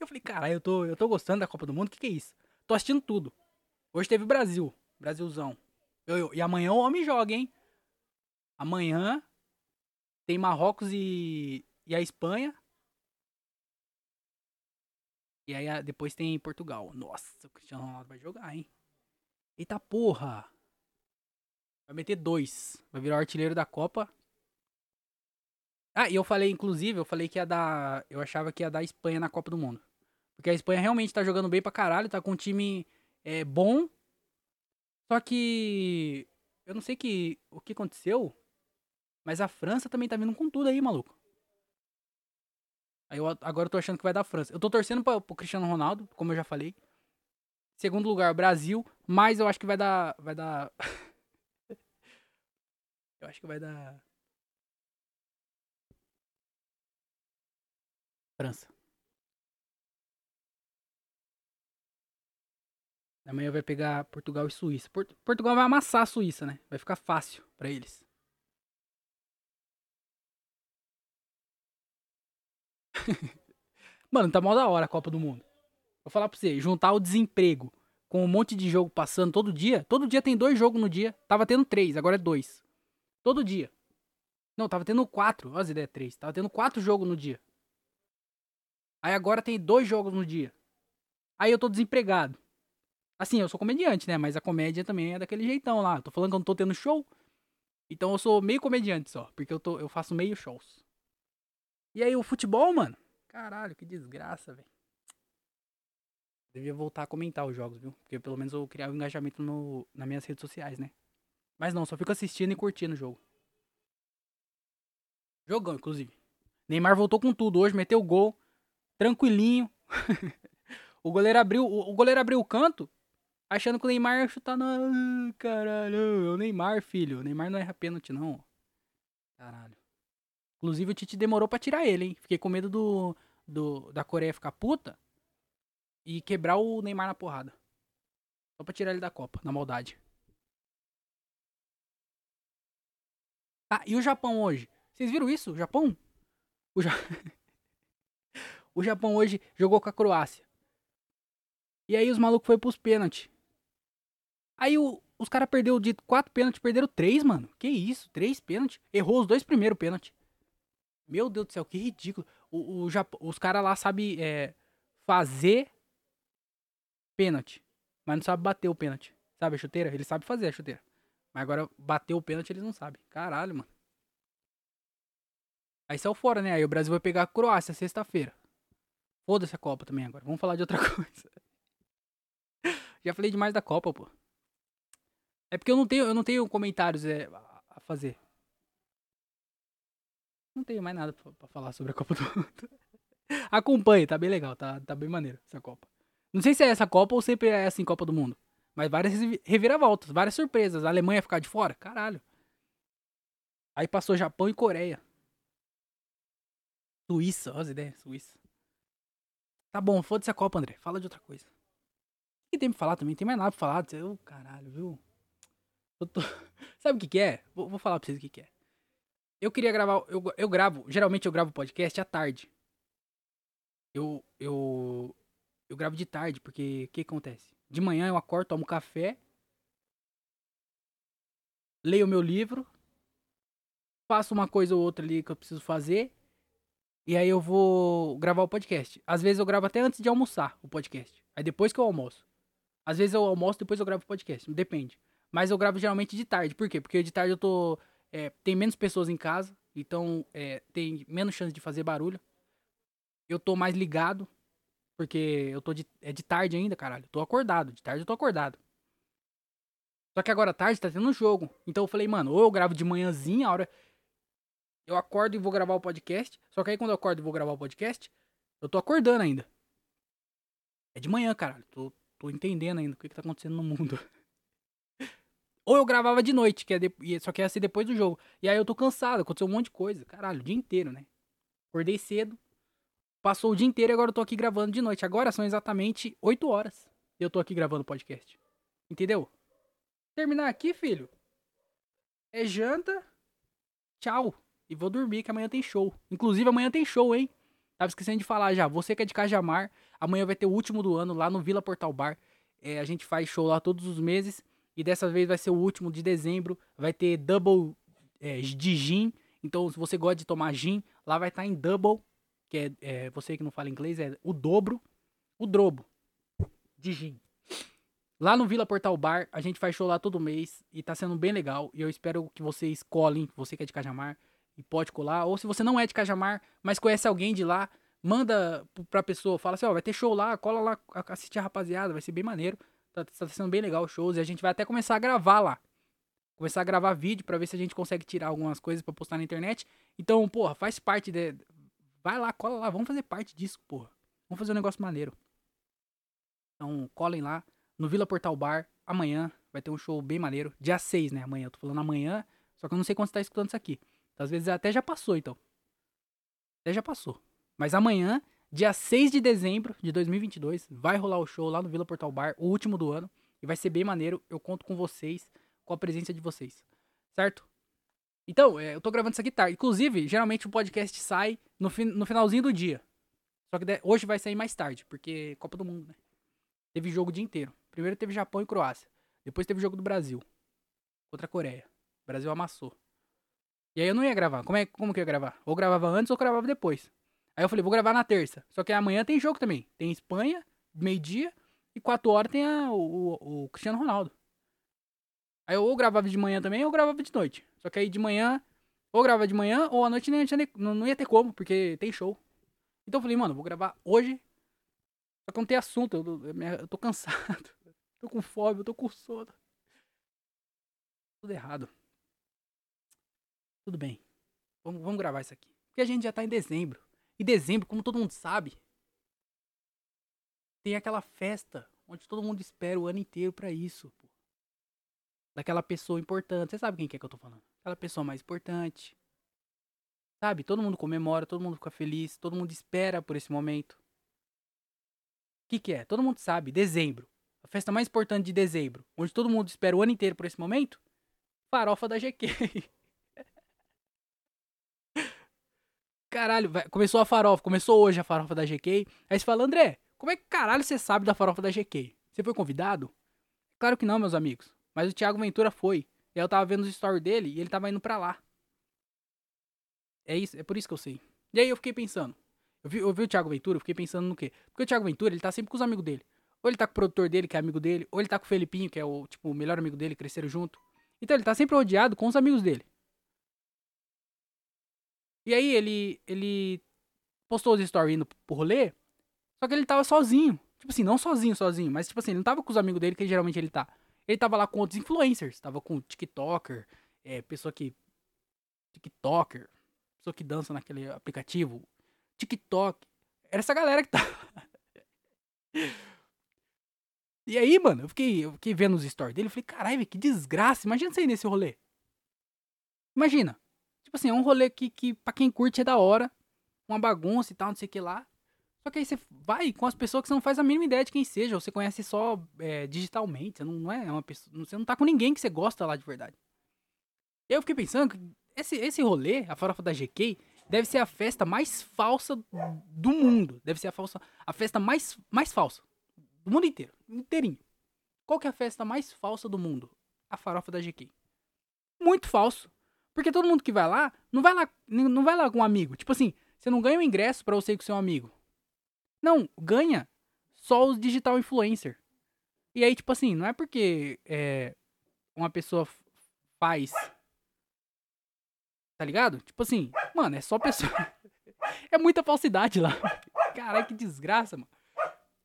S1: eu falei, caralho, eu tô, eu tô gostando da Copa do Mundo, o que, que é isso? Tô assistindo tudo. Hoje teve Brasil. Brasilzão. Eu, eu, e amanhã o homem joga, hein? Amanhã tem Marrocos e, e a Espanha. E aí depois tem Portugal. Nossa, o Cristiano Ronaldo vai jogar, hein? Eita porra! Vai meter dois. Vai virar o artilheiro da Copa. Ah, e eu falei, inclusive, eu falei que ia dar. Eu achava que ia dar Espanha na Copa do Mundo. Porque a Espanha realmente tá jogando bem pra caralho, tá com um time é, bom. Só que. Eu não sei que, o que aconteceu. Mas a França também tá vindo com tudo aí, maluco. Aí eu, agora eu tô achando que vai dar França. Eu tô torcendo pra, pro Cristiano Ronaldo, como eu já falei. Segundo lugar, Brasil. Mas eu acho que vai dar. Vai dar. eu acho que vai dar. França. Amanhã vai pegar Portugal e Suíça. Port Portugal vai amassar a Suíça, né? Vai ficar fácil para eles. Mano, tá mal da hora a Copa do Mundo. Vou falar pra você, juntar o desemprego com um monte de jogo passando todo dia. Todo dia tem dois jogos no dia. Tava tendo três, agora é dois. Todo dia. Não, tava tendo quatro. Olha as ideias, três. Tava tendo quatro jogos no dia. Aí agora tem dois jogos no dia. Aí eu tô desempregado. Assim, eu sou comediante, né? Mas a comédia também é daquele jeitão lá. Eu tô falando que eu não tô tendo show. Então eu sou meio comediante só. Porque eu, tô, eu faço meio shows. E aí o futebol, mano. Caralho, que desgraça, velho. Devia voltar a comentar os jogos, viu? Porque pelo menos eu criava um engajamento no, nas minhas redes sociais, né? Mas não, só fico assistindo e curtindo o jogo. Jogão, inclusive. Neymar voltou com tudo hoje, meteu o gol. Tranquilinho. o goleiro abriu. O, o goleiro abriu o canto. Achando que o Neymar ia chutar na. Caralho, é o Neymar, filho. O Neymar não erra pênalti, não. Caralho. Inclusive o Tite demorou pra tirar ele, hein? Fiquei com medo do, do da Coreia ficar puta e quebrar o Neymar na porrada. Só pra tirar ele da Copa, na maldade. Ah, e o Japão hoje? Vocês viram isso? O Japão? O, ja... o Japão hoje jogou com a Croácia. E aí os malucos foi pros pênaltis. Aí o, os caras perdeu de quatro pênaltis, perderam três, mano. Que isso? Três pênaltis? Errou os dois primeiros pênaltis. Meu Deus do céu, que ridículo. O, o Japão, os caras lá sabem é, fazer pênalti, mas não sabe bater o pênalti. Sabe a chuteira? Ele sabe fazer a chuteira. Mas agora bater o pênalti eles não sabem. Caralho, mano. Aí saiu fora, né? Aí o Brasil vai pegar a Croácia sexta-feira. Foda-se a Copa também agora. Vamos falar de outra coisa. Já falei demais da Copa, pô. É porque eu não tenho, eu não tenho comentários é, a fazer. Não tenho mais nada pra, pra falar sobre a Copa do Mundo. Acompanhe, tá bem legal, tá, tá bem maneiro essa Copa. Não sei se é essa Copa ou sempre é assim Copa do Mundo. Mas várias reviravoltas, várias surpresas. A Alemanha ficar de fora? Caralho. Aí passou Japão e Coreia. Suíça, olha as ideias, Suíça. Tá bom, foda-se a Copa, André. Fala de outra coisa. O que tem pra falar também? Tem mais nada pra falar. Eu, caralho, viu? Eu tô... Sabe o que, que é? Vou, vou, falar pra vocês o que, que é. Eu queria gravar. Eu, eu gravo. Geralmente eu gravo podcast à tarde. Eu. Eu. Eu gravo de tarde, porque o que acontece? De manhã eu acordo, tomo café. Leio meu livro. Faço uma coisa ou outra ali que eu preciso fazer. E aí eu vou gravar o podcast. Às vezes eu gravo até antes de almoçar o podcast. Aí depois que eu almoço. Às vezes eu almoço, depois eu gravo o podcast. Depende. Mas eu gravo geralmente de tarde. Por quê? Porque de tarde eu tô. É, tem menos pessoas em casa. Então é, tem menos chance de fazer barulho. Eu tô mais ligado. Porque eu tô de. É de tarde ainda, caralho. Eu tô acordado. De tarde eu tô acordado. Só que agora tarde tá tendo um jogo. Então eu falei, mano, ou eu gravo de manhãzinha, a hora. Eu acordo e vou gravar o podcast. Só que aí quando eu acordo e vou gravar o podcast, eu tô acordando ainda. É de manhã, caralho. Tô, tô entendendo ainda o que, que tá acontecendo no mundo. Ou eu gravava de noite, que é de... só que ia ser depois do jogo. E aí eu tô cansado, aconteceu um monte de coisa. Caralho, o dia inteiro, né? Acordei cedo. Passou o dia inteiro e agora eu tô aqui gravando de noite. Agora são exatamente 8 horas. Eu tô aqui gravando o podcast. Entendeu? Terminar aqui, filho. É janta. Tchau. E vou dormir que amanhã tem show. Inclusive amanhã tem show, hein? Tava esquecendo de falar já. Você que é de Cajamar, amanhã vai ter o último do ano lá no Vila Portal Bar. É, a gente faz show lá todos os meses. E dessa vez vai ser o último de dezembro. Vai ter double é, de gin. Então, se você gosta de tomar gin, lá vai estar tá em double. Que é, é, você que não fala inglês, é o dobro. O drobo de gin. Lá no Vila Portal Bar, a gente faz show lá todo mês. E tá sendo bem legal. E eu espero que vocês colhem, você que é de Cajamar, e pode colar. Ou se você não é de Cajamar, mas conhece alguém de lá, manda pra pessoa, fala assim, ó, vai ter show lá, cola lá, assistir a rapaziada, vai ser bem maneiro. Tá, tá sendo bem legal os shows e a gente vai até começar a gravar lá. Começar a gravar vídeo para ver se a gente consegue tirar algumas coisas para postar na internet. Então, porra, faz parte de. Vai lá, cola lá, vamos fazer parte disso, porra. Vamos fazer um negócio maneiro. Então, colhem lá no Vila Portal Bar. Amanhã vai ter um show bem maneiro. Dia 6, né? Amanhã. Eu tô falando amanhã. Só que eu não sei quando você tá escutando isso aqui. Então, às vezes até já passou, então. Até já passou. Mas amanhã Dia 6 de dezembro de 2022 vai rolar o show lá no Vila Portal Bar, o último do ano. E vai ser bem maneiro. Eu conto com vocês, com a presença de vocês. Certo? Então, é, eu tô gravando isso aqui tarde. Inclusive, geralmente o podcast sai no, no finalzinho do dia. Só que hoje vai sair mais tarde, porque Copa do Mundo, né? Teve jogo o dia inteiro. Primeiro teve Japão e Croácia. Depois teve jogo do Brasil. Contra a Coreia. O Brasil amassou. E aí eu não ia gravar. Como, é, como que eu ia gravar? Ou gravava antes ou gravava depois. Aí eu falei, vou gravar na terça. Só que amanhã tem jogo também. Tem Espanha, meio-dia, e quatro horas tem a, o, o, Cristiano Ronaldo. Aí eu ou gravava de manhã também, ou gravava de noite. Só que aí de manhã, ou gravava de manhã, ou à noite nem, não, não ia ter como, porque tem show. Então eu falei, mano, vou gravar hoje. Só que não tem assunto, eu, eu, eu tô cansado. tô com fome, eu tô com sono. Tudo errado. Tudo bem. Vamos, vamos gravar isso aqui. Porque a gente já tá em dezembro. E dezembro, como todo mundo sabe, tem aquela festa onde todo mundo espera o ano inteiro pra isso, pô. Daquela pessoa importante. Você sabe quem que é que eu tô falando? Aquela pessoa mais importante. Sabe? Todo mundo comemora, todo mundo fica feliz, todo mundo espera por esse momento. O que, que é? Todo mundo sabe, dezembro. A festa mais importante de dezembro, onde todo mundo espera o ano inteiro por esse momento. Farofa da GQ. Caralho, começou a farofa, começou hoje a farofa da GQ. Aí você fala, André, como é que caralho você sabe da farofa da GQ? Você foi convidado? Claro que não, meus amigos. Mas o Thiago Ventura foi. E aí eu tava vendo os stories dele e ele tava indo pra lá. É isso, é por isso que eu sei. E aí eu fiquei pensando. Eu vi, eu vi o Thiago Ventura, eu fiquei pensando no quê? Porque o Thiago Ventura, ele tá sempre com os amigos dele. Ou ele tá com o produtor dele, que é amigo dele, ou ele tá com o Felipinho, que é o, tipo, o melhor amigo dele, cresceram junto. Então ele tá sempre rodeado com os amigos dele. E aí ele, ele postou os stories indo pro rolê, só que ele tava sozinho. Tipo assim, não sozinho, sozinho, mas tipo assim, ele não tava com os amigos dele, que geralmente ele tá. Ele tava lá com outros influencers, tava com TikToker, é, pessoa que. TikToker, pessoa que dança naquele aplicativo, TikTok. Era essa galera que tava. E aí, mano, eu fiquei, eu fiquei vendo os stories dele, eu falei, caralho, que desgraça, imagina você ir nesse rolê. Imagina. Tipo assim, é um rolê que, que pra quem curte é da hora, uma bagunça e tal, não sei o que lá. Só que aí você vai com as pessoas que você não faz a mínima ideia de quem seja, ou você conhece só é, digitalmente, você não, não é uma pessoa, você não tá com ninguém que você gosta lá de verdade. Eu fiquei pensando que esse, esse rolê, a farofa da GK, deve ser a festa mais falsa do mundo. Deve ser a, falsa, a festa mais, mais falsa do mundo inteiro, inteirinho. Qual que é a festa mais falsa do mundo? A farofa da GK. Muito falso. Porque todo mundo que vai lá, não vai lá, não vai lá com um amigo. Tipo assim, você não ganha o ingresso pra você ir com seu amigo. Não, ganha só os digital influencer. E aí, tipo assim, não é porque é, uma pessoa faz. Tá ligado? Tipo assim, mano, é só pessoa. é muita falsidade lá. Caralho, que desgraça, mano.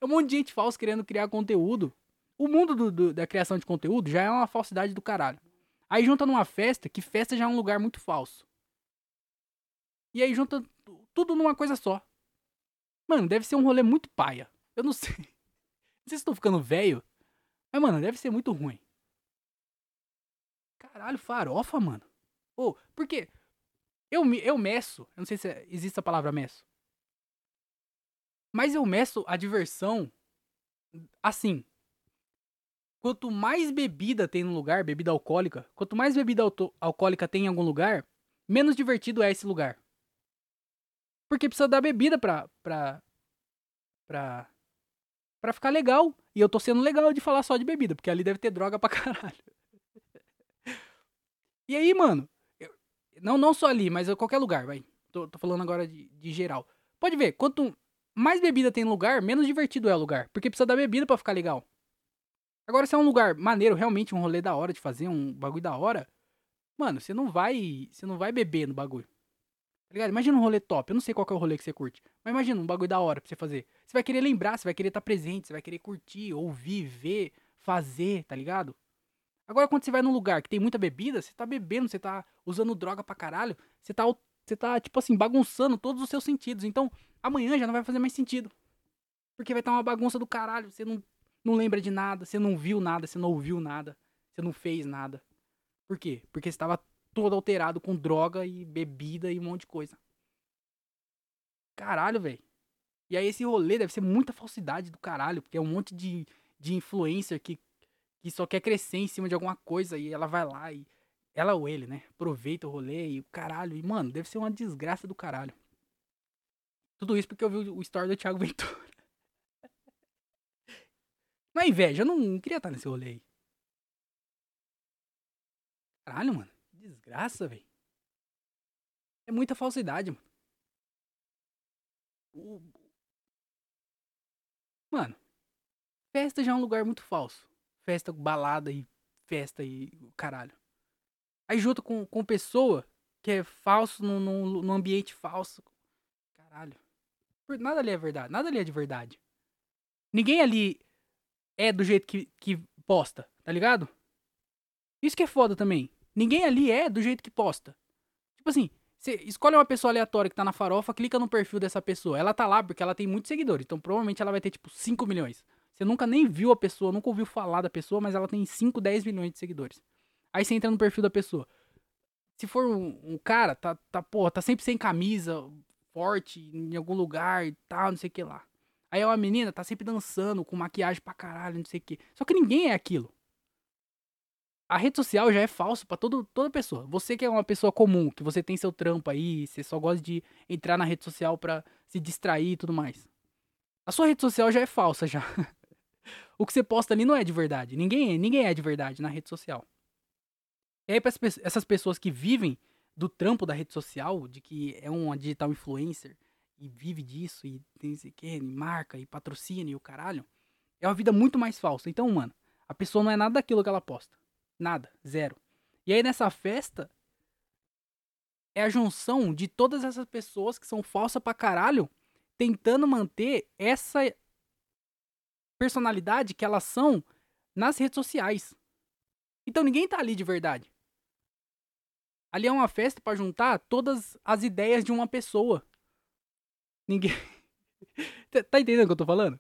S1: É um monte de gente falsa querendo criar conteúdo. O mundo do- do- da criação de conteúdo já é uma falsidade do caralho. Aí junta numa festa, que festa já é um lugar muito falso. E aí junta tu- tudo numa coisa só. Mano, deve ser um rolê muito paia. Eu não sei. Não sei se estou ficando velho. Mas, mano, deve ser muito ruim. Caralho, farofa, mano. Ô, por quê? Eu, eu meço. Eu não sei se existe a palavra meço. Mas eu meço a diversão assim. Quanto mais bebida tem no lugar, bebida alcoólica, quanto mais bebida alcoólica tem em algum lugar, menos divertido é esse lugar. Porque precisa dar bebida pra. pra. pra. pra ficar legal. E eu tô sendo legal de falar só de bebida, porque ali deve ter droga pra caralho. E aí, mano. eu- não, não só ali, mas em qualquer lugar, vai. Tô, tô falando agora de, de geral. Pode ver, quanto mais bebida tem no lugar, menos divertido é o lugar. Porque precisa dar bebida pra ficar legal. Agora, se é um lugar maneiro, realmente um rolê da hora de fazer, um bagulho da hora, mano, você não vai. Você não vai beber no bagulho. Tá ligado? Imagina um rolê top. Eu não sei qual é o rolê que você curte. Mas imagina um bagulho da hora pra você fazer. Você vai querer lembrar, você vai querer estar presente, você vai querer curtir, ouvir, ver, fazer, tá ligado? Agora, quando você vai num lugar que tem muita bebida, você tá bebendo, você tá usando droga pra caralho, você tá, você tá, tipo assim, bagunçando todos os seus sentidos. Então, amanhã já não vai fazer mais sentido. Porque vai estar uma bagunça do caralho. Você não, não lembra de nada, você não viu nada, você não ouviu nada, você não fez nada. Por quê? Porque você tava todo alterado com droga e bebida e um monte de coisa. Caralho, velho. E aí esse rolê deve ser muita falsidade do caralho, porque é um monte de, de influencer que, que só quer crescer em cima de alguma coisa e ela vai lá e. Ela ou ele, né? Aproveita o rolê e o caralho. E, mano, deve ser uma desgraça do caralho. Tudo isso porque eu vi o story do Thiago Ventura. É inveja, eu não queria estar nesse rolê aí. Caralho, mano. Desgraça, velho. É muita falsidade, mano. Mano, festa já é um lugar muito falso. Festa, balada e festa e caralho. Aí junta com, com pessoa que é falso num, num, num ambiente falso. Caralho. Nada ali é verdade. Nada ali é de verdade. Ninguém ali é do jeito que, que posta, tá ligado? Isso que é foda também. Ninguém ali é do jeito que posta. Tipo assim, você escolhe uma pessoa aleatória que tá na farofa, clica no perfil dessa pessoa. Ela tá lá porque ela tem muitos seguidores. Então provavelmente ela vai ter tipo 5 milhões. Você nunca nem viu a pessoa, nunca ouviu falar da pessoa, mas ela tem 5, 10 milhões de seguidores. Aí você entra no perfil da pessoa. Se for um, um cara, tá, tá, porra, tá sempre sem camisa, forte, em algum lugar e tal, não sei o que lá. Aí é uma menina, tá sempre dançando, com maquiagem pra caralho, não sei o que. Só que ninguém é aquilo. A rede social já é falso todo, toda pessoa. Você que é uma pessoa comum, que você tem seu trampo aí, você só gosta de entrar na rede social pra se distrair e tudo mais. A sua rede social já é falsa já. o que você posta ali não é de verdade. Ninguém, ninguém é de verdade na rede social. E aí, pra essas pessoas que vivem do trampo da rede social, de que é uma digital influencer e vive disso e tem que, marca e patrocina e o caralho, é uma vida muito mais falsa. Então, mano, a pessoa não é nada daquilo que ela posta. Nada, zero. E aí nessa festa é a junção de todas essas pessoas que são falsas pra caralho, tentando manter essa personalidade que elas são nas redes sociais. Então ninguém tá ali de verdade. Ali é uma festa para juntar todas as ideias de uma pessoa. Ninguém. Tá, tá entendendo o que eu tô falando?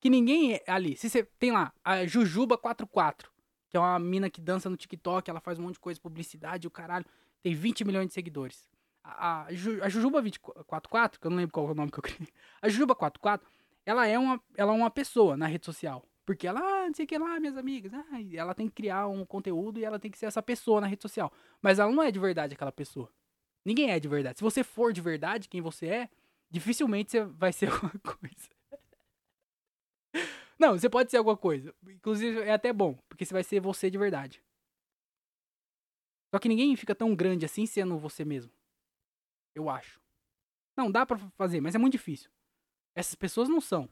S1: Que ninguém é ali. Se você tem lá a Jujuba 44, que é uma mina que dança no TikTok, ela faz um monte de coisa, publicidade, o caralho, tem 20 milhões de seguidores. A, a, a Jujuba 44, que eu não lembro qual é o nome que eu criei. A Jujuba 44, ela é uma, ela é uma pessoa na rede social. Porque ela, ah, não sei o que lá, minhas amigas. Ah, ela tem que criar um conteúdo e ela tem que ser essa pessoa na rede social. Mas ela não é de verdade aquela pessoa. Ninguém é de verdade. Se você for de verdade quem você é, dificilmente você vai ser alguma coisa. Não, você pode ser alguma coisa. Inclusive, é até bom, porque você vai ser você de verdade. Só que ninguém fica tão grande assim sendo você mesmo. Eu acho. Não, dá pra fazer, mas é muito difícil. Essas pessoas não são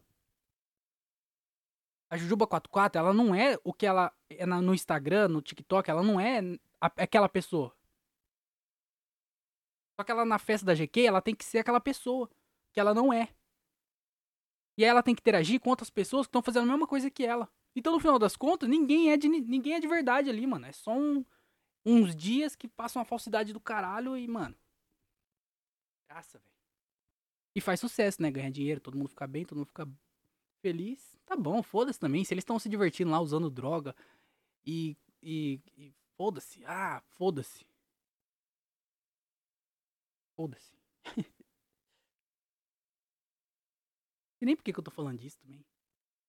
S1: a Jujuba 44, ela não é o que ela é no Instagram, no TikTok, ela não é aquela pessoa. Só que ela na festa da GQ, ela tem que ser aquela pessoa que ela não é. E aí ela tem que interagir com outras pessoas que estão fazendo a mesma coisa que ela. Então, no final das contas, ninguém é de, ninguém é de verdade ali, mano. É só um, uns dias que passam uma falsidade do caralho e, mano. Graça, velho. E faz sucesso, né? Ganha dinheiro, todo mundo fica bem, todo mundo fica feliz, tá bom, foda-se também. Se eles estão se divertindo lá usando droga e. e, e foda-se, ah, foda-se. Foda-se. e nem por que, eu tô falando disso também.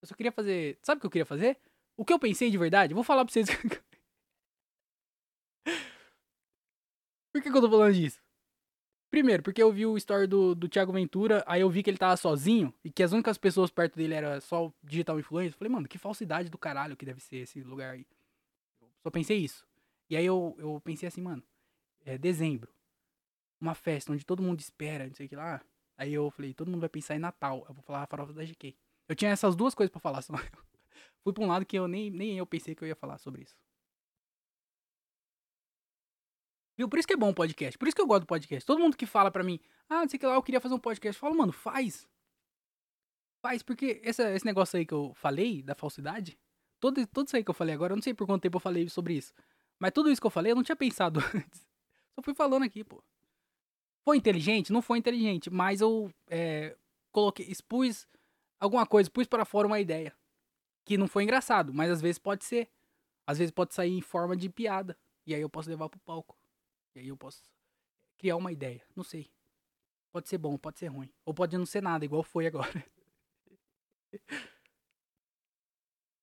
S1: Eu só queria fazer. Sabe o que eu queria fazer? O que eu pensei de verdade? vou falar pra vocês. por que, que eu tô falando disso? Primeiro, porque eu vi o story do, do Thiago Ventura, aí eu vi que ele tava sozinho e que as únicas pessoas perto dele era só o digital influencer. Falei, mano, que falsidade do caralho que deve ser esse lugar aí. Eu só pensei isso. E aí eu, eu pensei assim, mano, é dezembro. Uma festa onde todo mundo espera, não sei o que lá. Aí eu falei, todo mundo vai pensar em Natal. Eu vou falar a farofa da GK. Eu tinha essas duas coisas para falar, só. Fui pra um lado que eu nem, nem eu pensei que eu ia falar sobre isso. Viu? Por isso que é bom o podcast. Por isso que eu gosto do podcast. Todo mundo que fala pra mim, ah, não sei o que lá, eu queria fazer um podcast. Eu falo, mano, faz. Faz, porque esse, esse negócio aí que eu falei, da falsidade, todo, tudo isso aí que eu falei agora, eu não sei por quanto tempo eu falei sobre isso. Mas tudo isso que eu falei, eu não tinha pensado antes. Só fui falando aqui, pô. Foi inteligente? Não foi inteligente, mas eu é, coloquei, expus alguma coisa, pus para fora uma ideia. Que não foi engraçado, mas às vezes pode ser. Às vezes pode sair em forma de piada. E aí eu posso levar pro palco. E aí eu posso criar uma ideia. Não sei. Pode ser bom, pode ser ruim. Ou pode não ser nada, igual foi agora.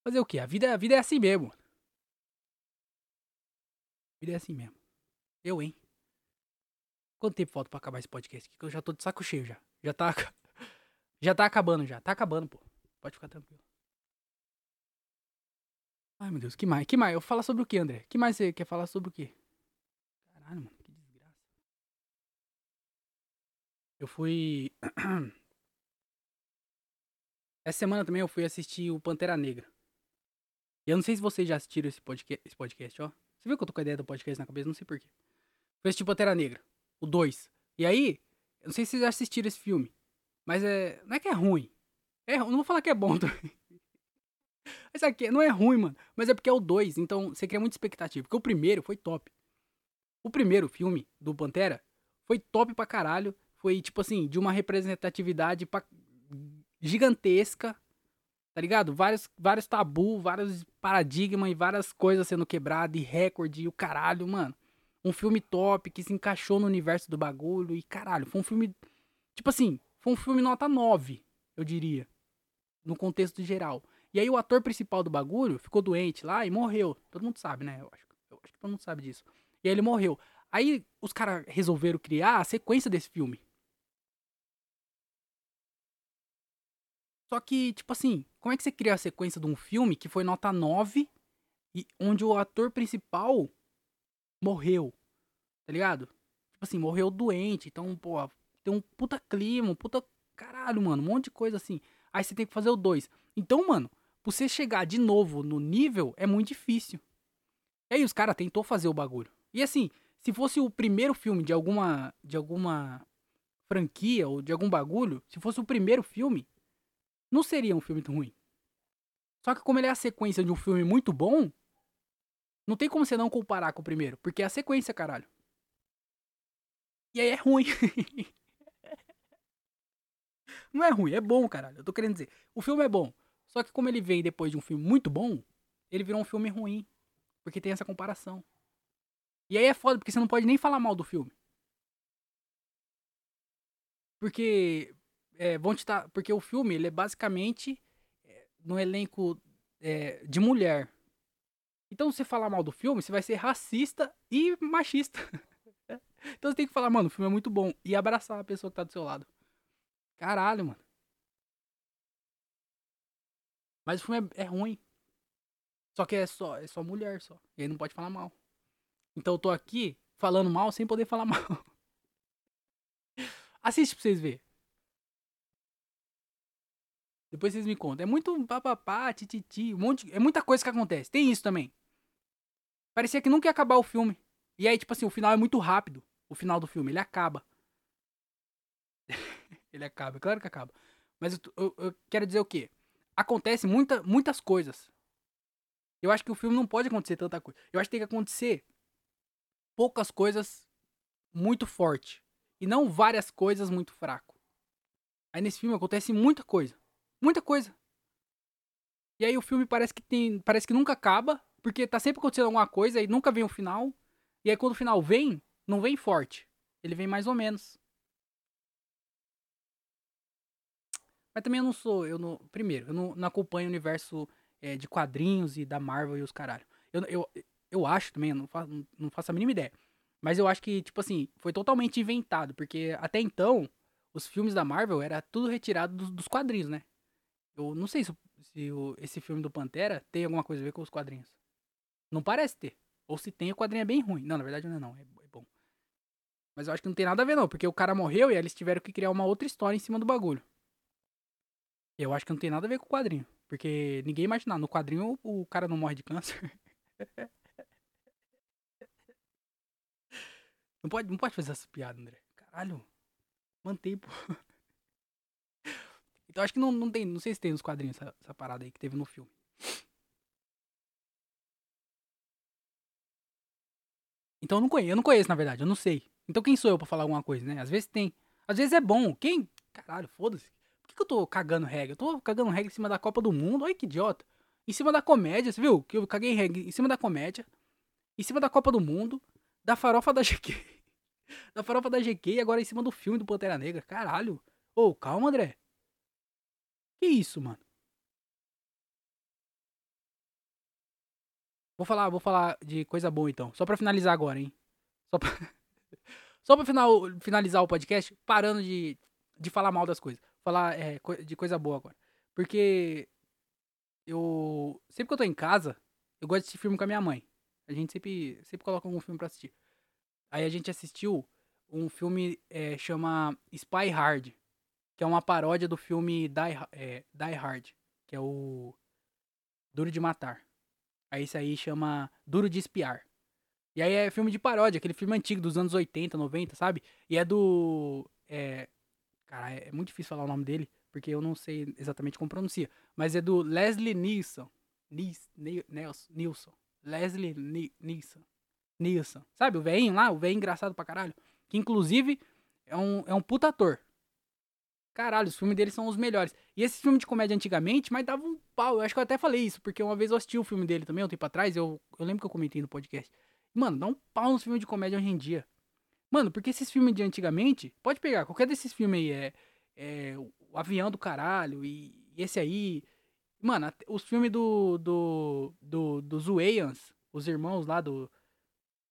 S1: Fazer o que? A vida, a vida é assim mesmo. A vida é assim mesmo. Eu, hein? Quanto tempo falta pra acabar esse podcast aqui? Que eu já tô de saco cheio já. Já tá. Já tá acabando já. Tá acabando, pô. Pode ficar tranquilo. Ai, meu Deus. Que mais? Que mais? Eu falo sobre o que, André? Que mais você quer falar sobre o que? Caralho, mano, que desgraça. Eu fui. Essa semana também eu fui assistir o Pantera Negra. E eu não sei se vocês já assistiram esse podcast, esse podcast, ó. Você viu que eu tô com a ideia do podcast na cabeça? Não sei porquê. Fui assistir Pantera Negra, o 2. E aí, não sei se vocês assistiram esse filme. Mas é. Não é que é ruim. É, não vou falar que é bom também. Mas aqui não é ruim, mano. Mas é porque é o 2. Então você cria muita expectativa. Porque o primeiro foi top. O primeiro filme do Pantera foi top pra caralho. Foi, tipo assim, de uma representatividade pra... gigantesca, Tá ligado? Vários, vários tabu, vários paradigmas e várias coisas sendo quebradas, e recorde, e o caralho, mano. Um filme top que se encaixou no universo do bagulho. E caralho, foi um filme. Tipo assim, foi um filme nota 9, eu diria. No contexto geral. E aí o ator principal do bagulho ficou doente lá e morreu. Todo mundo sabe, né? Eu acho, eu acho que todo mundo sabe disso. E aí ele morreu. Aí os caras resolveram criar a sequência desse filme. Só que, tipo assim, como é que você cria a sequência de um filme que foi nota 9 e onde o ator principal morreu? Tá ligado? Tipo assim, morreu doente. Então, pô, tem um puta clima, um puta caralho, mano, um monte de coisa assim. Aí você tem que fazer o 2. Então, mano, você chegar de novo no nível é muito difícil. E aí os caras tentou fazer o bagulho. E assim, se fosse o primeiro filme de alguma de alguma franquia ou de algum bagulho, se fosse o primeiro filme, não seria um filme ruim. Só que como ele é a sequência de um filme muito bom, não tem como você não comparar com o primeiro, porque é a sequência, caralho. E aí é ruim. não é ruim, é bom, caralho. Eu tô querendo dizer, o filme é bom. Só que como ele vem depois de um filme muito bom, ele virou um filme ruim. Porque tem essa comparação. E aí é foda, porque você não pode nem falar mal do filme. Porque é, vão te porque o filme ele é basicamente é, no elenco é, de mulher. Então, se você falar mal do filme, você vai ser racista e machista. então você tem que falar, mano, o filme é muito bom. E abraçar a pessoa que tá do seu lado. Caralho, mano. Mas o filme é, é ruim. Só que é só, é só mulher só. E aí não pode falar mal. Então eu tô aqui falando mal sem poder falar mal. Assiste pra vocês verem. Depois vocês me contam. É muito papapá, tititi, um monte. É muita coisa que acontece. Tem isso também. Parecia que nunca ia acabar o filme. E aí, tipo assim, o final é muito rápido. O final do filme, ele acaba. ele acaba, é claro que acaba. Mas eu, eu, eu, quero dizer o quê? Acontece muita, muitas coisas. Eu acho que o filme não pode acontecer tanta coisa. Eu acho que tem que acontecer poucas coisas muito forte. E não várias coisas muito fraco. Aí nesse filme acontece muita coisa. Muita coisa. E aí o filme parece que tem. Parece que nunca acaba. Porque tá sempre acontecendo alguma coisa e nunca vem o final. E aí quando o final vem, não vem forte. Ele vem mais ou menos. Mas também eu não sou. Eu não, primeiro, eu não, não acompanho o universo é, de quadrinhos e da Marvel e os caralho. Eu, eu, eu acho também, eu não faço, não faço a mínima ideia. Mas eu acho que, tipo assim, foi totalmente inventado. Porque até então, os filmes da Marvel era tudo retirado dos, dos quadrinhos, né? Eu não sei se, se o, esse filme do Pantera tem alguma coisa a ver com os quadrinhos. Não parece ter. Ou se tem, o quadrinho é bem ruim. Não, na verdade não é não. É, é bom. Mas eu acho que não tem nada a ver não. Porque o cara morreu e eles tiveram que criar uma outra história em cima do bagulho. Eu acho que não tem nada a ver com o quadrinho. Porque ninguém imaginava. No quadrinho o, o cara não morre de câncer. não, pode, não pode fazer essa piada, André. Caralho. Mantém, pô. Então acho que não, não tem, não sei se tem nos quadrinhos essa, essa parada aí que teve no filme. Então eu não conheço, eu não conheço, na verdade, eu não sei. Então quem sou eu pra falar alguma coisa, né? Às vezes tem. Às vezes é bom. Quem? Caralho, foda-se. Por que, que eu tô cagando regra? Eu tô cagando regra em cima da Copa do Mundo. Olha que idiota. Em cima da comédia, você viu? Que eu caguei regra em cima da comédia. Em cima da Copa do Mundo. Da farofa da GQ. da farofa da GQ e agora em cima do filme do Pantera Negra. Caralho. Ô, calma, André. Que isso, mano? Vou falar, vou falar de coisa boa então. Só pra finalizar agora, hein? Só pra, Só pra final, finalizar o podcast, parando de, de falar mal das coisas. Falar é, de coisa boa agora. Porque eu. Sempre que eu tô em casa, eu gosto de assistir filme com a minha mãe. A gente sempre, sempre coloca algum filme pra assistir. Aí a gente assistiu um filme é, chama Spy Hard que é uma paródia do filme Die, é, Die Hard, que é o Duro de Matar. Aí isso aí chama Duro de Espiar. E aí é filme de paródia, aquele filme antigo dos anos 80, 90, sabe? E é do. É, cara, é muito difícil falar o nome dele, porque eu não sei exatamente como pronuncia. Mas é do Leslie Nielsen. Nielsen. Nielsen. Leslie Nielsen. Nielsen. Sabe o velhinho lá? O velhinho engraçado pra caralho. Que inclusive é um, é um puta ator. Caralho, os filmes dele são os melhores. E esse filme de comédia antigamente, mas dava um pau. Eu acho que eu até falei isso, porque uma vez eu assisti o filme dele também, um tempo atrás, eu, eu lembro que eu comentei no podcast. Mano, dá um pau nos filmes de comédia hoje em dia. Mano, porque esses filmes de antigamente, pode pegar, qualquer desses filmes aí é, é o avião do caralho e, e esse aí. Mano, os filmes do. do. do dos Wayans, os irmãos lá do.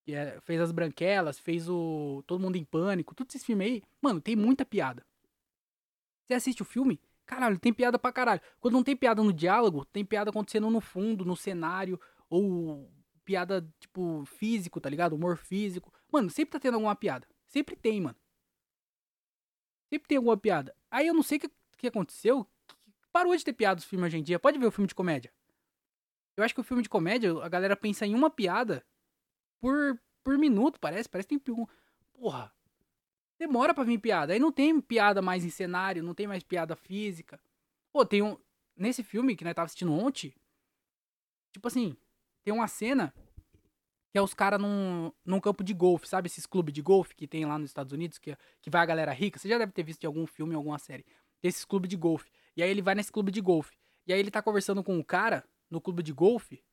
S1: É, fez as branquelas, fez o. Todo mundo em pânico, todos esses filmes aí, mano, tem muita piada. Você assiste o filme, caralho, tem piada pra caralho. Quando não tem piada no diálogo, tem piada acontecendo no fundo, no cenário, ou piada, tipo, físico, tá ligado? Humor físico. Mano, sempre tá tendo alguma piada. Sempre tem, mano. Sempre tem alguma piada. Aí eu não sei o que, que aconteceu. Parou de ter piada os filmes hoje em dia. Pode ver o filme de comédia. Eu acho que o filme de comédia, a galera pensa em uma piada por, por minuto, parece. Parece que tem um. Porra. Demora pra vir piada. Aí não tem piada mais em cenário, não tem mais piada física. Pô, tem um. Nesse filme que nós tava assistindo ontem. Tipo assim, tem uma cena que é os caras num, num campo de golfe, sabe? Esses clubes de golfe que tem lá nos Estados Unidos, que, que vai a galera rica. Você já deve ter visto em algum filme, em alguma série. Tem esses clubes de golfe. E aí ele vai nesse clube de golfe. E aí ele tá conversando com um cara no clube de golfe.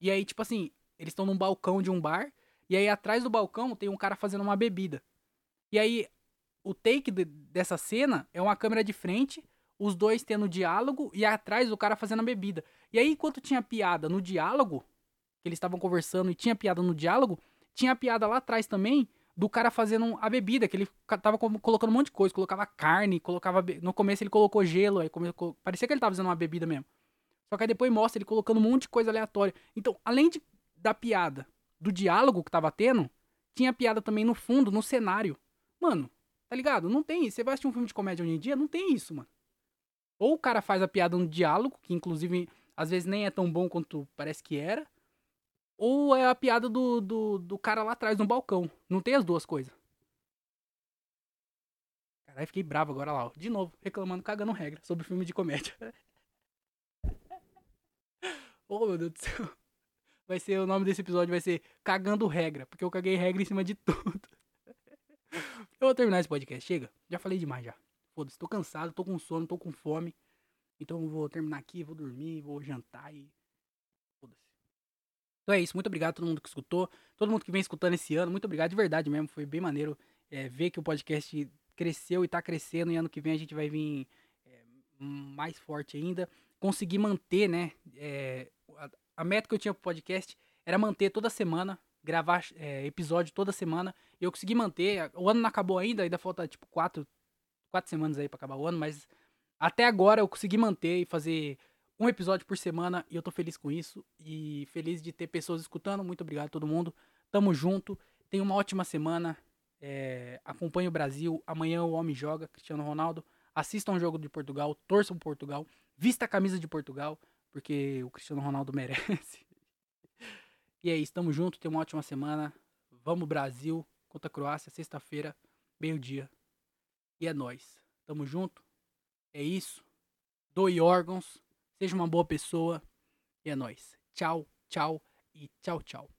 S1: E aí, tipo assim, eles estão num balcão de um bar. E aí atrás do balcão tem um cara fazendo uma bebida. E aí, o take de, dessa cena é uma câmera de frente, os dois tendo diálogo e atrás o cara fazendo a bebida. E aí, enquanto tinha piada no diálogo, que eles estavam conversando e tinha piada no diálogo, tinha piada lá atrás também do cara fazendo a bebida, que ele tava colocando um monte de coisa, colocava carne, colocava. No começo ele colocou gelo, aí parecia que ele tava fazendo uma bebida mesmo. Só que aí depois mostra ele colocando um monte de coisa aleatória. Então, além de, da piada, do diálogo que tava tendo, tinha piada também no fundo, no cenário. Mano, tá ligado? Não tem isso. Você vai assistir um filme de comédia hoje em dia, não tem isso, mano. Ou o cara faz a piada no diálogo, que inclusive às vezes nem é tão bom quanto parece que era. Ou é a piada do, do, do cara lá atrás no balcão. Não tem as duas coisas. Caralho, fiquei bravo agora lá, ó. De novo, reclamando, cagando regra sobre filme de comédia. oh, meu Deus do céu. Vai ser, o nome desse episódio vai ser Cagando Regra, porque eu caguei regra em cima de tudo. Eu vou terminar esse podcast, chega. Já falei demais já. Foda-se, tô cansado, tô com sono, tô com fome. Então vou terminar aqui, vou dormir, vou jantar e. Foda-se. Então é isso, muito obrigado a todo mundo que escutou, todo mundo que vem escutando esse ano, muito obrigado de verdade mesmo, foi bem maneiro é, ver que o podcast cresceu e tá crescendo e ano que vem a gente vai vir é, mais forte ainda. Conseguir manter, né, é, a, a meta que eu tinha pro podcast era manter toda semana gravar é, episódio toda semana. Eu consegui manter. O ano não acabou ainda, ainda falta tipo quatro, quatro semanas aí pra acabar o ano, mas até agora eu consegui manter e fazer um episódio por semana e eu tô feliz com isso. E feliz de ter pessoas escutando. Muito obrigado a todo mundo. Tamo junto. Tenha uma ótima semana. É, acompanhe o Brasil. Amanhã o Homem joga, Cristiano Ronaldo. Assista um jogo de Portugal, torçam Portugal, vista a camisa de Portugal, porque o Cristiano Ronaldo merece. E é isso, tamo junto, tenha uma ótima semana. Vamos Brasil contra a Croácia, sexta-feira, meio-dia. E é nós. Tamo junto. É isso. Doe órgãos. Seja uma boa pessoa. E é nós. Tchau, tchau e tchau, tchau.